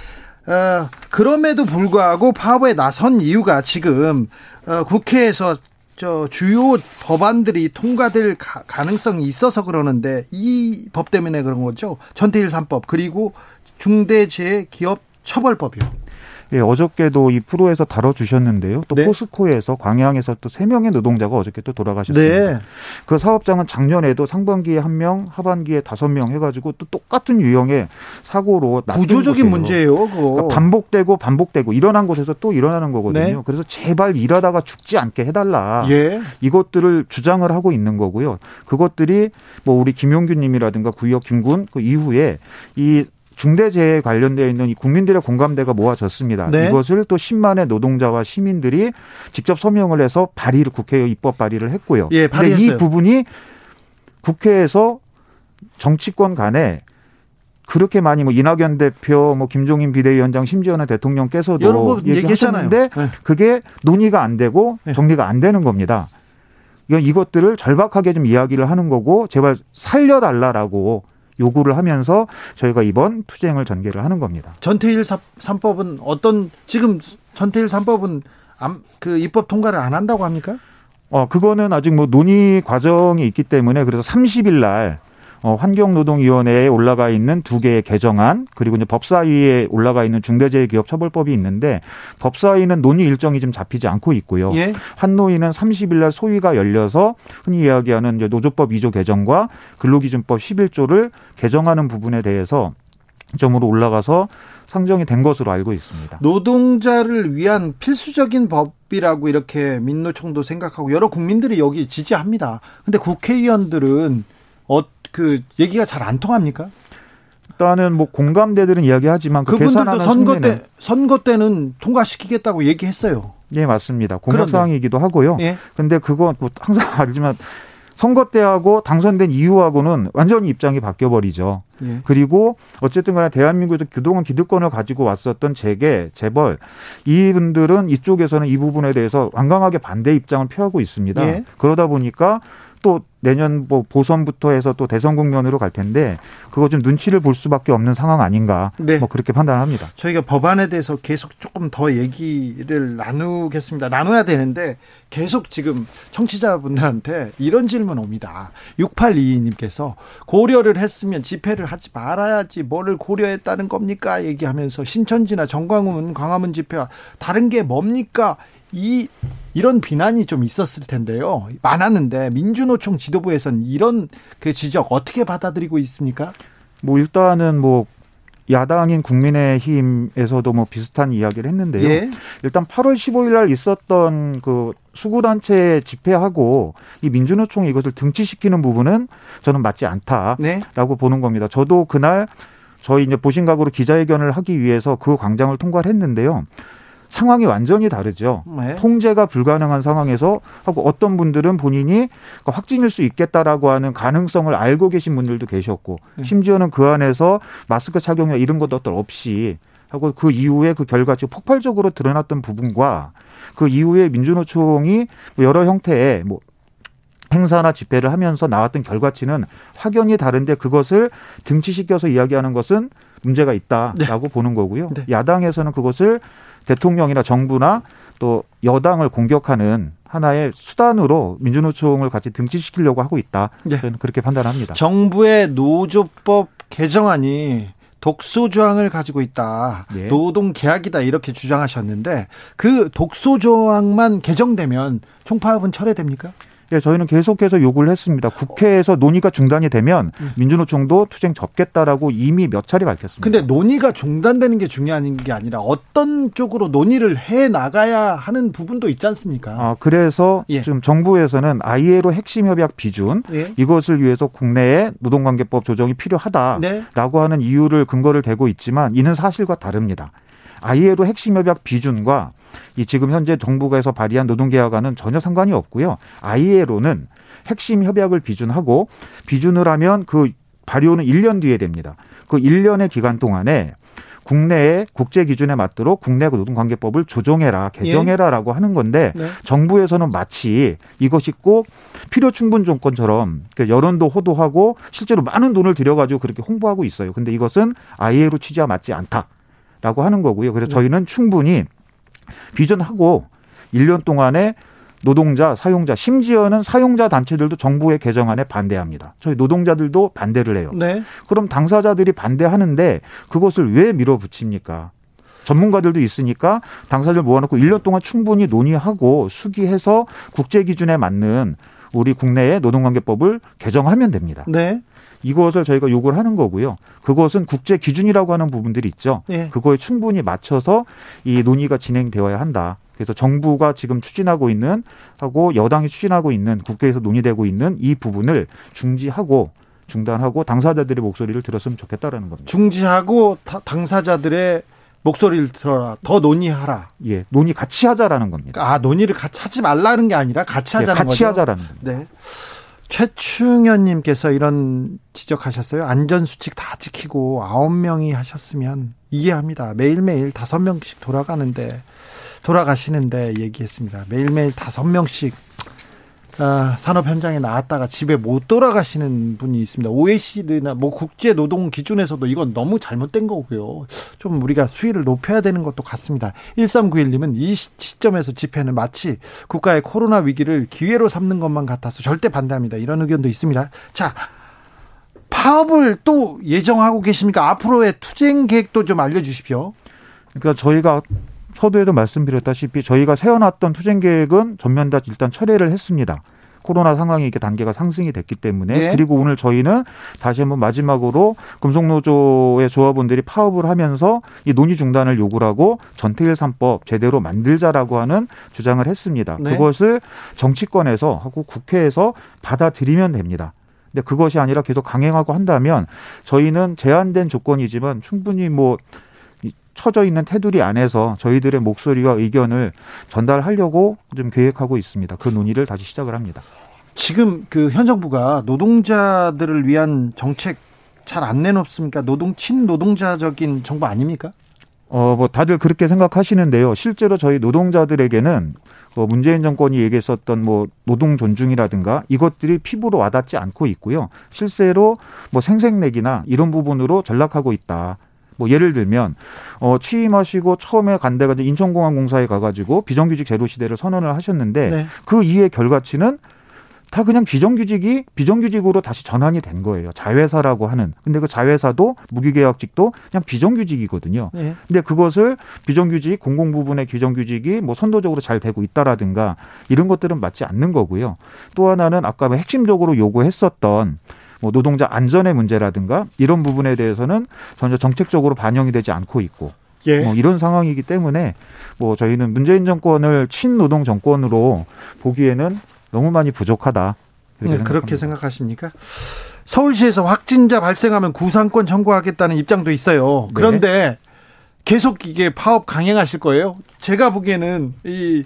어, 그럼에도 불구하고 파업에 나선 이유가 지금 어, 국회에서 저 주요 법안들이 통과될 가, 가능성이 있어서 그러는데 이 법 때문에 그런 거죠. 전태일 3법 그리고 중대재해기업 처벌법이요. 예, 어저께도 이 프로에서 다뤄주셨는데요. 또 네. 포스코에서 광양에서 또 세 명의 노동자가 어저께 또 돌아가셨습니다. 네. 그 사업장은 작년에도 상반기에 한 명, 하반기에 다섯 명 해가지고 또 똑같은 유형의 사고로 구조적인 문제예요. 그러니까 반복되고 반복되고 일어난 곳에서 또 일어나는 거거든요. 네. 그래서 제발 일하다가 죽지 않게 해달라. 예. 이것들을 주장을 하고 있는 거고요. 그것들이 뭐 우리 김용규님이라든가 구역 김군 그 이후에 이 중대재해에 관련되어 있는 이 국민들의 공감대가 모아졌습니다. 네. 이것을 또 10만의 노동자와 시민들이 직접 서명을 해서 발의를 국회에 입법 발의를 했고요. 예, 발의했어요. 이 부분이 국회에서 정치권 간에 그렇게 많이 뭐 이낙연 대표, 뭐 김종인 비대위원장, 심지어는 대통령께서도 여러 번 얘기하셨는데 네. 그게 논의가 안 되고 네. 정리가 안 되는 겁니다. 이것들을 절박하게 좀 이야기를 하는 거고 제발 살려달라라고 요구를 하면서 저희가 이번 투쟁을 전개를 하는 겁니다. 전태일 3법은 어떤 지금 전태일 3법은 그 입법 통과를 안 한다고 합니까? 어, 그거는 아직 뭐 논의 과정이 있기 때문에 그래서 30일 날 어, 환경노동위원회에 올라가 있는 두 개의 개정안 그리고 이제 법사위에 올라가 있는 중대재해기업처벌법이 있는데 법사위는 논의 일정이 좀 잡히지 않고 있고요. 예? 한노위는 30일 날 소위가 열려서 흔히 이야기하는 노조법 2조 개정과 근로기준법 11조를 개정하는 부분에 대해서 점으로 올라가서 상정이 된 것으로 알고 있습니다. 노동자를 위한 필수적인 법이라고 이렇게 민노총도 생각하고 여러 국민들이 여기 지지합니다. 근데 국회의원들은 어, 그 얘기가 잘 안 통합니까? 일단은 뭐 공감대들은 이야기하지만 그 그분들도 선거 때 선거 때는 통과시키겠다고 얘기했어요. 예, 맞습니다. 공약 사항이기도 하고요. 예. 근데 그건 뭐 항상 알지만 선거 때하고 당선된 이후하고는 완전히 입장이 바뀌어 버리죠. 예. 그리고 어쨌든 간에 대한민국에서 그동안 기득권을 가지고 왔었던 재계, 재벌 이분들은 이쪽에서는 이 부분에 대해서 완강하게 반대 입장을 표하고 있습니다. 예. 그러다 보니까 또 내년 뭐 보선부터 해서 또 대선 국면으로 갈 텐데 그거 좀 눈치를 볼 수밖에 없는 상황 아닌가 네. 뭐 그렇게 판단합니다. 저희가 법안에 대해서 계속 조금 더 얘기를 나누겠습니다. 나눠야 되는데 계속 지금 청취자분들한테 이런 질문 옵니다. 6822님께서 고려를 했으면 집회를 하지 말아야지 뭐를 고려했다는 겁니까? 얘기하면서 신천지나 정광훈 광화문 집회와 다른 게 뭡니까? 이 이런 비난이 좀 있었을 텐데요. 많았는데 민주노총 지도부에서는 이런 그 지적 어떻게 받아들이고 있습니까? 뭐 일단은 뭐 야당인 국민의힘에서도 뭐 비슷한 이야기를 했는데요. 예. 일단 8월 15일 날 있었던 그 수구단체 집회하고 이 민주노총이 이것을 등치시키는 부분은 저는 맞지 않다라고 네. 보는 겁니다. 저도 그날 저희 이제 보신각으로 기자회견을 하기 위해서 그 광장을 통과를 했는데요. 상황이 완전히 다르죠. 네. 통제가 불가능한 상황에서 하고 어떤 분들은 본인이 확진일 수 있겠다라고 하는 가능성을 알고 계신 분들도 계셨고 네. 심지어는 그 안에서 마스크 착용이나 이런 것도 없이 하고 그 이후에 그 결과치 폭발적으로 드러났던 부분과 그 이후에 민주노총이 여러 형태의 뭐 행사나 집회를 하면서 나왔던 결과치는 확연히 다른데 그것을 등치시켜서 이야기하는 것은 문제가 있다라고 네. 보는 거고요. 네. 야당에서는 그것을 대통령이나 정부나 또 여당을 공격하는 하나의 수단으로 민주노총을 같이 등치시키려고 하고 있다. 네. 저는 그렇게 판단합니다. 정부의 노조법 개정안이 독소 조항을 가지고 있다. 네. 노동 계약이다 이렇게 주장하셨는데 그 독소 조항만 개정되면 총파업은 철회됩니까? 예, 저희는 계속해서 요구를 했습니다. 국회에서 논의가 중단이 되면 음. 민주노총도 투쟁 접겠다라고 이미 몇 차례 밝혔습니다. 근데 논의가 중단되는 게 중요한 게 아니라 어떤 쪽으로 논의를 해 나가야 하는 부분도 있지 않습니까? 아, 그래서 예. 지금 정부에서는 ILO 핵심 협약 비준 예. 이것을 위해서 국내에 노동관계법 조정이 필요하다라고 네. 하는 이유를 근거를 대고 있지만 이는 사실과 다릅니다. ILO 핵심 협약 비준과 이 지금 현재 정부가에서 발의한 노동계약안은 전혀 상관이 없고요. ILO는 핵심 협약을 비준하고 비준을 하면 그 발효는 1년 뒤에 됩니다. 그 1년의 기간 동안에 국내의 국제 기준에 맞도록 국내 노동관계법을 조정해라, 개정해라라고 예. 하는 건데 네. 정부에서는 마치 이것이 꼭 필요 충분 조건처럼 여론도 호도하고 실제로 많은 돈을 들여가지고 그렇게 홍보하고 있어요. 근데 이것은 ILO 취지와 맞지 않다. 라고 하는 거고요. 그래서 네. 저희는 충분히 비전하고 1년 동안에 노동자, 사용자, 심지어는 사용자 단체들도 정부의 개정안에 반대합니다. 저희 노동자들도 반대를 해요. 네. 그럼 당사자들이 반대하는데 그것을 왜 밀어붙입니까? 전문가들도 있으니까 당사자들 모아놓고 1년 동안 충분히 논의하고 수기해서 국제 기준에 맞는 우리 국내의 노동관계법을 개정하면 됩니다. 네. 이것을 저희가 요구를 하는 거고요. 그것은 국제 기준이라고 하는 부분들이 있죠. 예. 그거에 충분히 맞춰서 이 논의가 진행되어야 한다. 그래서 정부가 지금 추진하고 있는 하고 여당이 추진하고 있는 국회에서 논의되고 있는 이 부분을 중지하고 중단하고 당사자들의 목소리를 들었으면 좋겠다라는 겁니다. 중지하고 당사자들의 목소리를 들어라. 더 논의하라. 예, 논의 같이 하자라는 겁니다. 아, 논의를 같이 하지 말라는 게 아니라 같이 하자는 예, 같이 거죠. 하자라는 겁니다. 네. 최충현님께서 이런 지적하셨어요. 안전수칙 다 지키고 아홉 명이 하셨으면 이해합니다. 매일매일 다섯 명씩 돌아가는데, 돌아가시는데 얘기했습니다. 매일매일 다섯 명씩 아, 산업 현장에 나왔다가 집에 못 돌아가시는 분이 있습니다. OECD나 뭐 국제 노동 기준에서도 이건 너무 잘못된 거고요. 좀 우리가 수위를 높여야 되는 것도 같습니다. 1391님은 이 시점에서 집회는 마치 국가의 코로나 위기를 기회로 삼는 것만 같아서 절대 반대합니다. 이런 의견도 있습니다. 자, 파업을 또 예정하고 계십니까? 앞으로의 투쟁 계획도 좀 알려주십시오. 그러니까 저희가 서두에도 말씀드렸다시피 저희가 세워놨던 투쟁 계획은 전면 다 일단 철회를 했습니다. 코로나 상황이 이렇게 단계가 상승이 됐기 때문에 네. 그리고 오늘 저희는 다시 한번 마지막으로 금속노조의 조합원들이 파업을 하면서 이 논의 중단을 요구를 하고 전태일 삼법 제대로 만들자라고 하는 주장을 했습니다. 네. 그것을 정치권에서 하고 국회에서 받아들이면 됩니다. 근데 그것이 아니라 계속 강행하고 한다면 저희는 제한된 조건이지만 충분히 뭐 처져 있는 테두리 안에서 저희들의 목소리와 의견을 전달하려고 좀 계획하고 있습니다. 그 논의를 다시 시작을 합니다. 지금 그 현 정부가 노동자들을 위한 정책 잘 안 내놓습니까? 노동 친노동자적인 정부 아닙니까? 어, 뭐 다들 그렇게 생각하시는데요. 실제로 저희 노동자들에게는 뭐 문재인 정권이 얘기했었던 뭐 노동 존중이라든가 이것들이 피부로 와닿지 않고 있고요. 실제로 뭐 생색내기나 이런 부분으로 전락하고 있다. 뭐 예를 들면 어 취임하시고 처음에 간 데가 인천공항공사에 가가지고 비정규직 제로 시대를 선언을 하셨는데 네. 그 이의 결과치는 다 그냥 비정규직이 비정규직으로 다시 전환이 된 거예요. 자회사라고 하는. 근데 그 자회사도 무기계약직도 그냥 비정규직이거든요. 네. 근데 그것을 비정규직 공공 부분의 비정규직이 뭐 선도적으로 잘 되고 있다라든가 이런 것들은 맞지 않는 거고요. 또 하나는 아까 뭐 핵심적으로 요구했었던 뭐 노동자 안전의 문제라든가 이런 부분에 대해서는 전혀 정책적으로 반영이 되지 않고 있고 예. 뭐 이런 상황이기 때문에 뭐 저희는 문재인 정권을 친노동 정권으로 보기에는 너무 많이 부족하다. 네, 그렇게 생각하십니까? 서울시에서 확진자 발생하면 구상권 청구하겠다는 입장도 있어요. 네. 그런데 네. 계속 이게 파업 강행하실 거예요? 제가 보기에는 이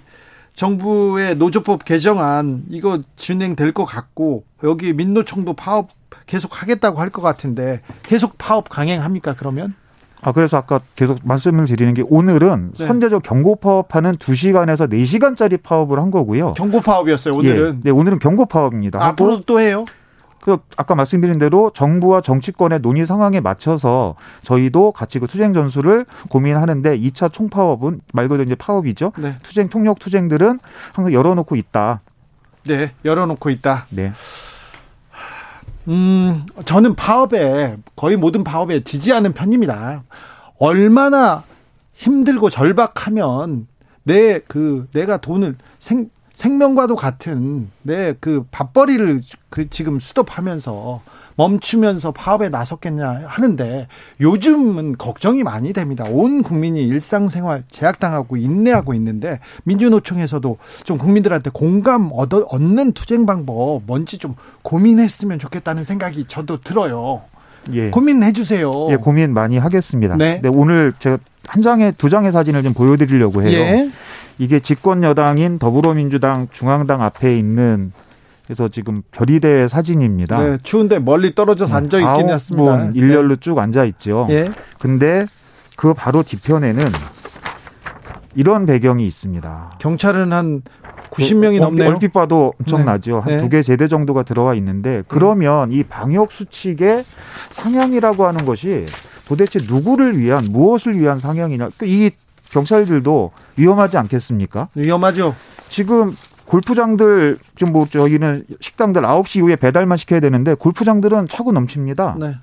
정부의 노조법 개정안 이거 진행될 것 같고 여기 민노총도 파업 계속 하겠다고 할 것 같은데 계속 파업 강행합니까 그러면? 아, 그래서 아까 계속 말씀을 드리는 게 오늘은 네. 선제적 경고 파업하는 2시간에서 4시간짜리 파업을 한 거고요. 경고 파업이었어요, 오늘은. 예, 네, 오늘은 경고 파업입니다. 앞으로 또 해요? 그 아까 말씀드린 대로 정부와 정치권의 논의 상황에 맞춰서 저희도 같이 그 투쟁 전술을 고민하는데 2차 총파업은 말 그대로 이제 파업이죠. 네. 투쟁 총력 투쟁들은 항상 열어놓고 있다. 네, 열어놓고 있다. 네. 음, 저는 파업에 거의 모든 파업에 지지하는 편입니다. 얼마나 힘들고 절박하면 내 그 내가 돈을 생 생명과도 같은 내 그 밥벌이를 그 지금 수도하면서 멈추면서 파업에 나섰겠냐 하는데 요즘은 걱정이 많이 됩니다. 온 국민이 일상생활 제약당하고 인내하고 있는데 민주노총에서도 좀 국민들한테 공감 얻어, 얻는 투쟁 방법 뭔지 좀 고민했으면 좋겠다는 생각이 저도 들어요. 예. 고민해 주세요. 예, 고민 많이 하겠습니다. 네. 네 오늘 제가 한 장에 두 장의 사진을 좀 보여드리려고 해요. 예. 이게 집권 여당인 더불어민주당 중앙당 앞에 있는 그래서 지금 별이대 사진입니다. 네, 추운데 멀리 떨어져서 앉아 있긴 했습니다. 분 일렬로 네. 쭉 앉아 있죠. 예. 근데 그 바로 뒤편에는 이런 배경이 있습니다. 경찰은 한 90명이 어, 넘네요. 얼핏 봐도 엄청나죠. 네. 한두 개 제대 정도가 들어와 있는데 그러면 이 방역 수칙의 상향이라고 하는 것이 도대체 누구를 위한 무엇을 위한 상향이냐? 이 경찰들도 위험하지 않겠습니까? 위험하죠. 지금 골프장들 좀뭐 저희는 식당들 9시 이후에 배달만 시켜야 되는데 골프장들은 차고 넘칩니다. 네.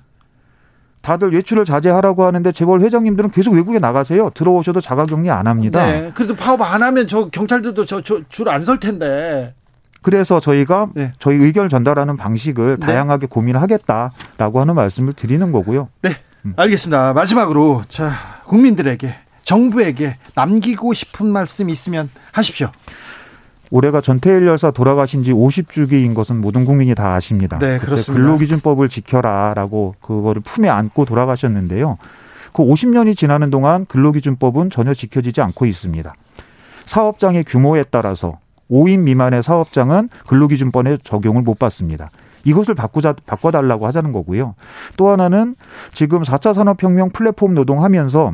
다들 외출을 자제하라고 하는데 재벌 회장님들은 계속 외국에 나가세요. 들어오셔도 자가격리 안 합니다. 네. 그래도 파업 안 하면 저 경찰들도 저 줄 안 설 텐데. 그래서 저희가 네. 저희 의견을 전달하는 방식을 네. 다양하게 고민하겠다라고 하는 말씀을 드리는 거고요. 네. 음. 알겠습니다. 마지막으로 자, 국민들에게 정부에게 남기고 싶은 말씀 있으면 하십시오. 올해가 전태일 열사 돌아가신 지 50주기인 것은 모든 국민이 다 아십니다. 네, 그렇습니다. 근로기준법을 지켜라라고 그거를 품에 안고 돌아가셨는데요. 그 50년이 지나는 동안 근로기준법은 전혀 지켜지지 않고 있습니다. 사업장의 규모에 따라서 5인 미만의 사업장은 근로기준법에 적용을 못 받습니다. 이것을 바꾸자, 바꿔달라고 하자는 거고요. 또 하나는 지금 4차 산업혁명 플랫폼 노동하면서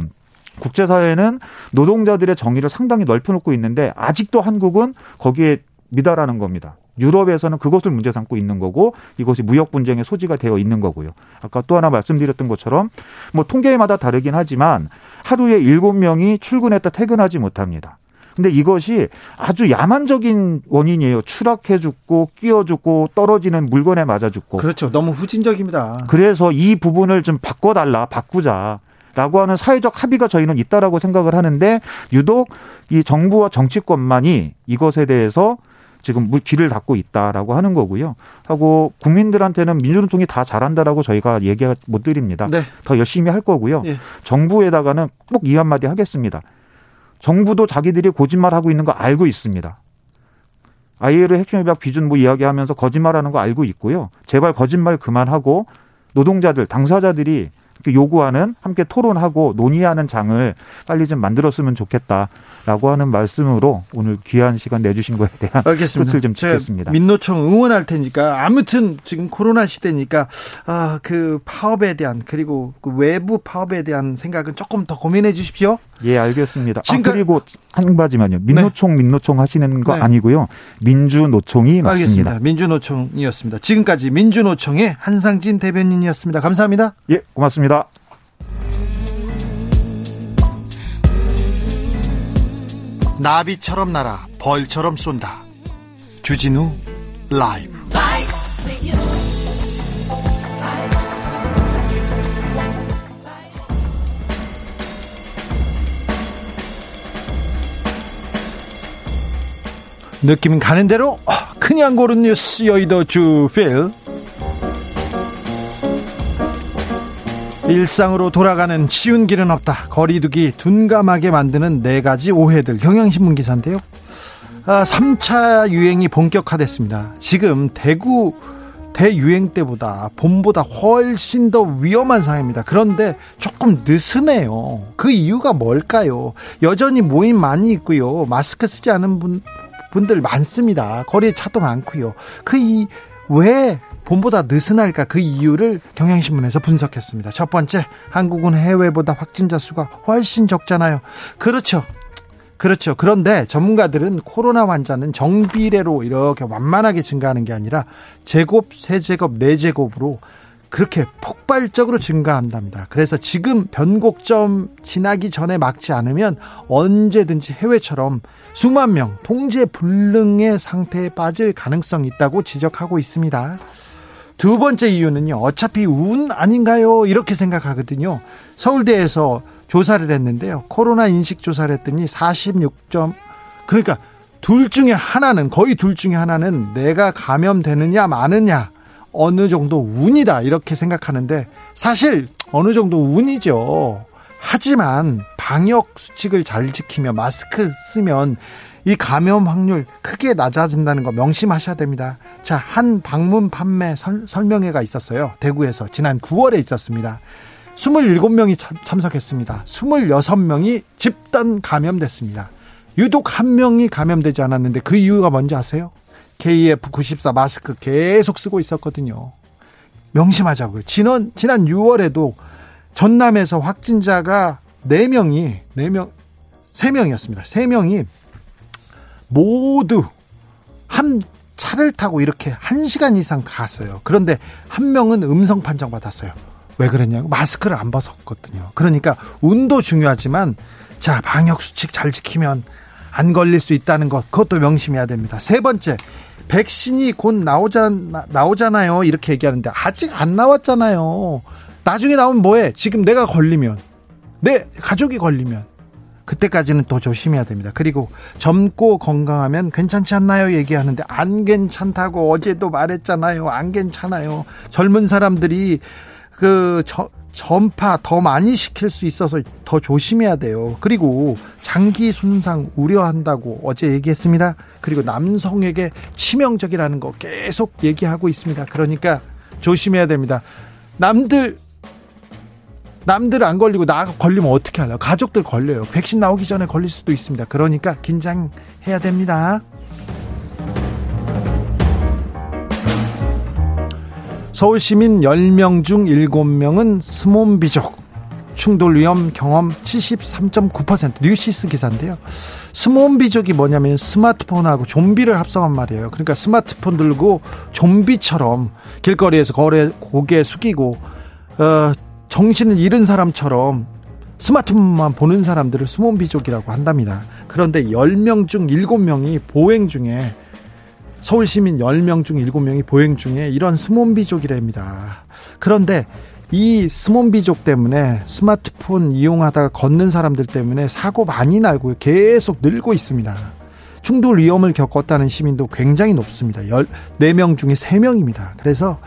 국제사회는 노동자들의 정의를 상당히 넓혀놓고 있는데 아직도 한국은 거기에 미달하는 겁니다. 유럽에서는 그것을 문제 삼고 있는 거고 이것이 무역 분쟁의 소지가 되어 있는 거고요. 아까 또 하나 말씀드렸던 것처럼 뭐 통계마다 다르긴 하지만 하루에 일곱 명이 출근했다 퇴근하지 못합니다. 근데 이것이 아주 야만적인 원인이에요. 추락해 죽고 끼어 죽고 떨어지는 물건에 맞아 죽고. 그렇죠. 너무 후진적입니다. 그래서 이 부분을 좀 바꿔 달라, 바꾸자. 라고 하는 사회적 합의가 저희는 있다라고 생각을 하는데 유독 이 정부와 정치권만이 이것에 대해서 지금 귀를 닫고 있다라고 하는 거고요. 하고 국민들한테는 민주노총이 다 잘한다라고 저희가 얘기 못 드립니다. 네. 더 열심히 할 거고요. 예. 정부에다가는 꼭 이 한마디 하겠습니다. 정부도 자기들이 거짓말하고 있는 거 알고 있습니다. ILO 핵심협약 비준 뭐 이야기하면서 거짓말하는 거 알고 있고요. 제발 거짓말 그만하고 노동자들 당사자들이 요구하는 함께 토론하고 논의하는 장을 빨리 좀 만들었으면 좋겠다라고 하는 말씀으로 오늘 귀한 시간 내주신 거에 대한 알겠습니다. 끝을 좀 짓겠습니다. 민노총 응원할 테니까 아무튼 지금 코로나 시대니까 아, 그 파업에 대한 그리고 그 외부 파업에 대한 생각은 조금 더 고민해 주십시오. 예, 알겠습니다. 지금 아, 그리고 한 가지만요. 민노총 네. 민노총 하시는 거 네. 아니고요. 민주노총이 맞습니다. 알겠습니다. 민주노총이었습니다. 지금까지 민주노총의 한상진 대변인이었습니다. 감사합니다. 예, 고맙습니다. 나비처럼 날아 벌처럼 쏜다. 주진우 라이브. 느낌 가는 대로 그냥 고른 뉴스 여의도 주필 일상으로 돌아가는 쉬운 길은 없다. 거리두기 둔감하게 만드는 네 가지 오해들. 경향신문 기사인데요. 아, 3차 유행이 본격화됐습니다. 지금 대구 대유행 때보다 봄보다 훨씬 더 위험한 상황입니다. 그런데 조금 느슨해요. 그 이유가 뭘까요? 여전히 모임 많이 있고요. 마스크 쓰지 않은 분, 분들 많습니다. 거리에 차도 많고요. 그 이 왜 봄보다 느슨할까 그 이유를 경향신문에서 분석했습니다. 첫 번째, 한국은 해외보다 확진자 수가 훨씬 적잖아요. 그렇죠. 그렇죠. 그런데 전문가들은 코로나 환자는 정비례로 이렇게 완만하게 증가하는 게 아니라 제곱, 세제곱, 네제곱으로 그렇게 폭발적으로 증가한답니다. 그래서 지금 변곡점 지나기 전에 막지 않으면 언제든지 해외처럼 수만 명 통제 불능의 상태에 빠질 가능성이 있다고 지적하고 있습니다. 두 번째 이유는요. 어차피 운 아닌가요? 이렇게 생각하거든요. 서울대에서 조사를 했는데요. 코로나 인식 조사를 했더니 46점 그러니까 둘 중에 하나는 거의 둘 중에 하나는 내가 감염되느냐 마느냐 어느 정도 운이다 이렇게 생각하는데 사실 어느 정도 운이죠. 하지만 방역 수칙을 잘 지키며 마스크 쓰면 이 감염 확률 크게 낮아진다는 거 명심하셔야 됩니다. 자, 한 방문 판매 설, 설명회가 있었어요. 대구에서 지난 9월에 있었습니다. 27명이 참석했습니다. 26명이 집단 감염됐습니다. 유독 한 명이 감염되지 않았는데 그 이유가 뭔지 아세요? KF94 마스크 계속 쓰고 있었거든요. 명심하자고요. 지난, 지난 6월에도 전남에서 확진자가 4명이, 4명, 3명이었습니다. 3명이 모두 한 차를 타고 이렇게 1시간 이상 갔어요. 그런데 한 명은 음성 판정 받았어요. 왜 그랬냐고 마스크를 안 벗었거든요. 그러니까 운도 중요하지만 자 방역 수칙 잘 지키면 안 걸릴 수 있다는 것 그것도 명심해야 됩니다. 세 번째 백신이 곧 나오자, 나오잖아요. 이렇게 얘기하는데 아직 안 나왔잖아요. 나중에 나오면 뭐해? 지금 내가 걸리면 내 가족이 걸리면 그때까지는 더 조심해야 됩니다. 그리고 젊고 건강하면 괜찮지 않나요? 얘기하는데 안 괜찮다고 어제도 말했잖아요. 안 괜찮아요. 젊은 사람들이 그 저, 전파 더 많이 시킬 수 있어서 더 조심해야 돼요. 그리고 장기 손상 우려한다고 어제 얘기했습니다. 그리고 남성에게 치명적이라는 거 계속 얘기하고 있습니다. 그러니까 조심해야 됩니다. 남들 남들 안 걸리고 나 걸리면 어떻게 할래요? 가족들 걸려요. 백신 나오기 전에 걸릴 수도 있습니다. 그러니까 긴장해야 됩니다. 서울 시민 10명 중 7명은 스몬비족 충돌 위험 경험 73.9% 뉴시스 기사인데요. 스몸비족이 뭐냐면 스마트폰하고 좀비를 합성한 말이에요. 그러니까 스마트폰 들고 좀비처럼 길거리에서 거래 고개 숙이고 어, 정신을 잃은 사람처럼 스마트폰만 보는 사람들을 스몸비족이라고 한답니다. 그런데 10명 중 7명이 보행 중에 서울 시민 10명 중 7명이 보행 중에 이런 스몸비족이랍니다. 그런데 이 스몬비족 때문에 스마트폰 이용하다가 걷는 사람들 때문에 사고 많이 나고 계속 늘고 있습니다. 충돌 위험을 겪었다는 시민도 굉장히 높습니다. 14명 중에 3명입니다. 그래서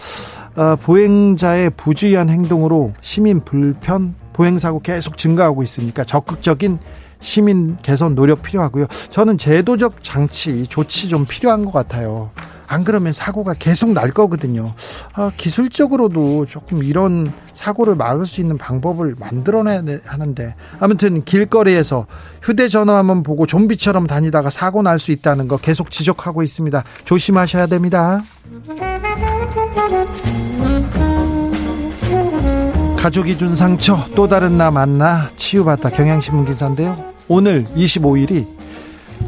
어, 보행자의 부주의한 행동으로 시민 불편, 보행사고 계속 증가하고 있으니까 적극적인 시민 개선 노력 필요하고요. 저는 제도적 장치, 조치 좀 필요한 것 같아요. 안 그러면 사고가 계속 날 거거든요. 아, 기술적으로도 조금 이런 사고를 막을 수 있는 방법을 만들어내야 하는데 아무튼 길거리에서 휴대전화만 보고 좀비처럼 다니다가 사고 날 수 있다는 거 계속 지적하고 있습니다. 조심하셔야 됩니다. 가족이 준 상처 또 다른 나 만나 치유받다 경향신문 기사인데요. 오늘 25일이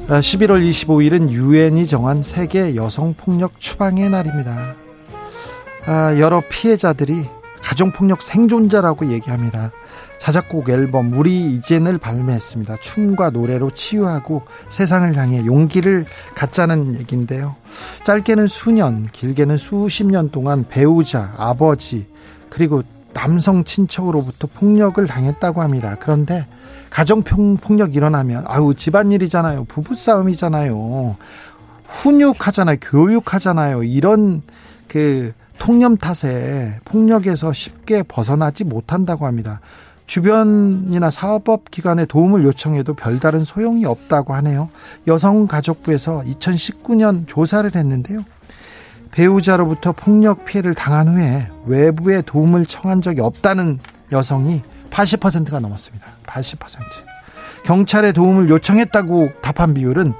11월 아, 25일은 유엔이 정한 세계 여성 폭력 추방의 날입니다. 아, 여러 피해자들이 가정폭력 생존자라고 얘기합니다. 자작곡 앨범 우리 이젠을 발매했습니다. 춤과 노래로 치유하고 세상을 향해 용기를 갖자는 얘기인데요. 짧게는 수년, 길게는 수십 년 동안 배우자, 아버지, 그리고 남성 친척으로부터 폭력을 당했다고 합니다. 그런데 가정 폭력 일어나면 아우 집안일이잖아요. 부부싸움이잖아요. 훈육하잖아요. 교육하잖아요. 이런 그 통념 탓에 폭력에서 쉽게 벗어나지 못한다고 합니다. 주변이나 사법 기관에 도움을 요청해도 별다른 소용이 없다고 하네요. 여성가족부에서 2019년 조사를 했는데요. 배우자로부터 폭력 피해를 당한 후에 외부의 도움을 청한 적이 없다는 여성이 80%가 넘었습니다. 80%. 경찰의 도움을 요청했다고 답한 비율은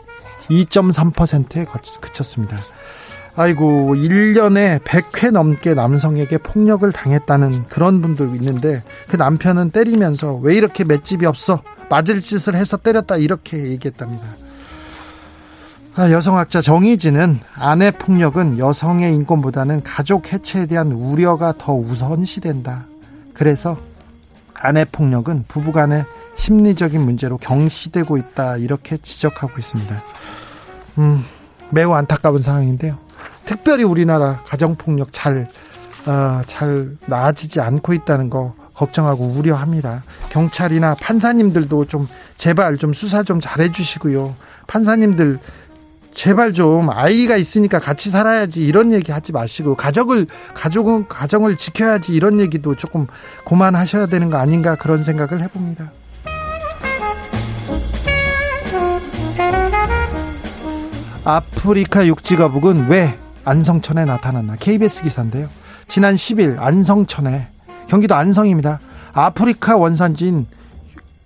2.3%에 그쳤습니다. 아이고, 1년에 100회 넘게 남성에게 폭력을 당했다는 그런 분도 있는데 그 남편은 때리면서 왜 이렇게 맷집이 없어? 맞을 짓을 해서 때렸다 이렇게 얘기했답니다. 아, 여성학자 정의진은 아내 폭력은 여성의 인권보다는 가족 해체에 대한 우려가 더 우선시된다. 그래서 아내 폭력은 부부간의 심리적인 문제로 경시되고 있다 이렇게 지적하고 있습니다. 음, 매우 안타까운 상황인데요. 특별히 우리나라 가정 폭력 잘 어, 잘 나아지지 않고 있다는 거 걱정하고 우려합니다. 경찰이나 판사님들도 좀 제발 좀 수사 좀 잘해 주시고요. 판사님들 제발 좀 아이가 있으니까 같이 살아야지 이런 얘기 하지 마시고 가족을 가족은 가정을 지켜야지 이런 얘기도 조금 그만하셔야 되는 거 아닌가 그런 생각을 해봅니다. 아프리카 육지거북은 왜 안성천에 나타났나? KBS 기사인데요. 지난 10일 안성천에 경기도 안성입니다. 아프리카 원산지인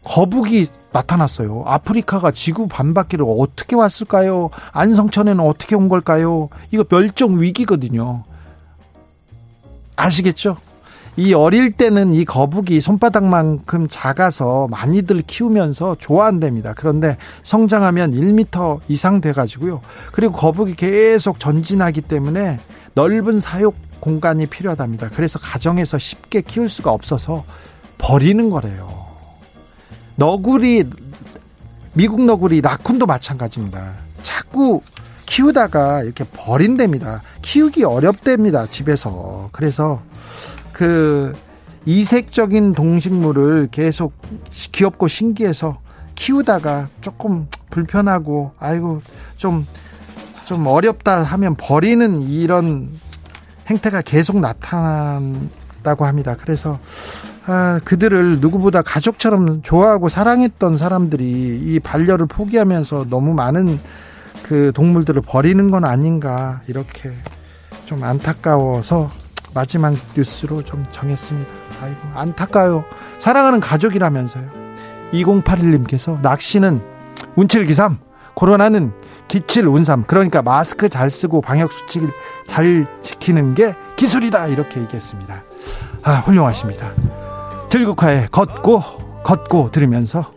거북이 나타났어요. 아프리카가 지구 반바퀴를 어떻게 왔을까요? 안성천에는 어떻게 온 걸까요? 이거 멸종 위기거든요. 아시겠죠? 이 어릴 때는 이 거북이 손바닥만큼 작아서 많이들 키우면서 좋아한답니다. 그런데 성장하면 1m 이상 돼가지고요. 그리고 거북이 계속 전진하기 때문에 넓은 사육 공간이 필요하답니다. 그래서 가정에서 쉽게 키울 수가 없어서 버리는 거래요. 너구리 미국 너구리 라쿤도 마찬가지입니다. 자꾸 키우다가 이렇게 버린답니다. 키우기 어렵답니다. 집에서. 그래서 그 이색적인 동식물을 계속 귀엽고 신기해서 키우다가 조금 불편하고 아이고 좀좀 어렵다 하면 버리는 이런 행태가 계속 나타난다고 합니다. 그래서 아, 그들을 누구보다 가족처럼 좋아하고 사랑했던 사람들이 이 반려를 포기하면서 너무 많은 그 동물들을 버리는 건 아닌가 이렇게 좀 안타까워서 마지막 뉴스로 좀 정했습니다. 아이고 안타까워요. 사랑하는 가족이라면서요. 2081님께서 낚시는 운칠기삼 코로나는 기칠운삼 그러니까 마스크 잘 쓰고 방역 수칙을 잘 지키는 게 기술이다 이렇게 얘기했습니다. 아 훌륭하십니다. 들국화에 걷고 걷고 들으면서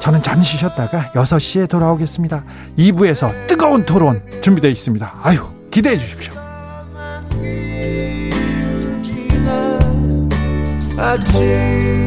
저는 잠시 쉬었다가 6시에 돌아오겠습니다. 2부에서 뜨거운 토론 준비되어 있습니다. 아유, 기대해 주십시오. 아침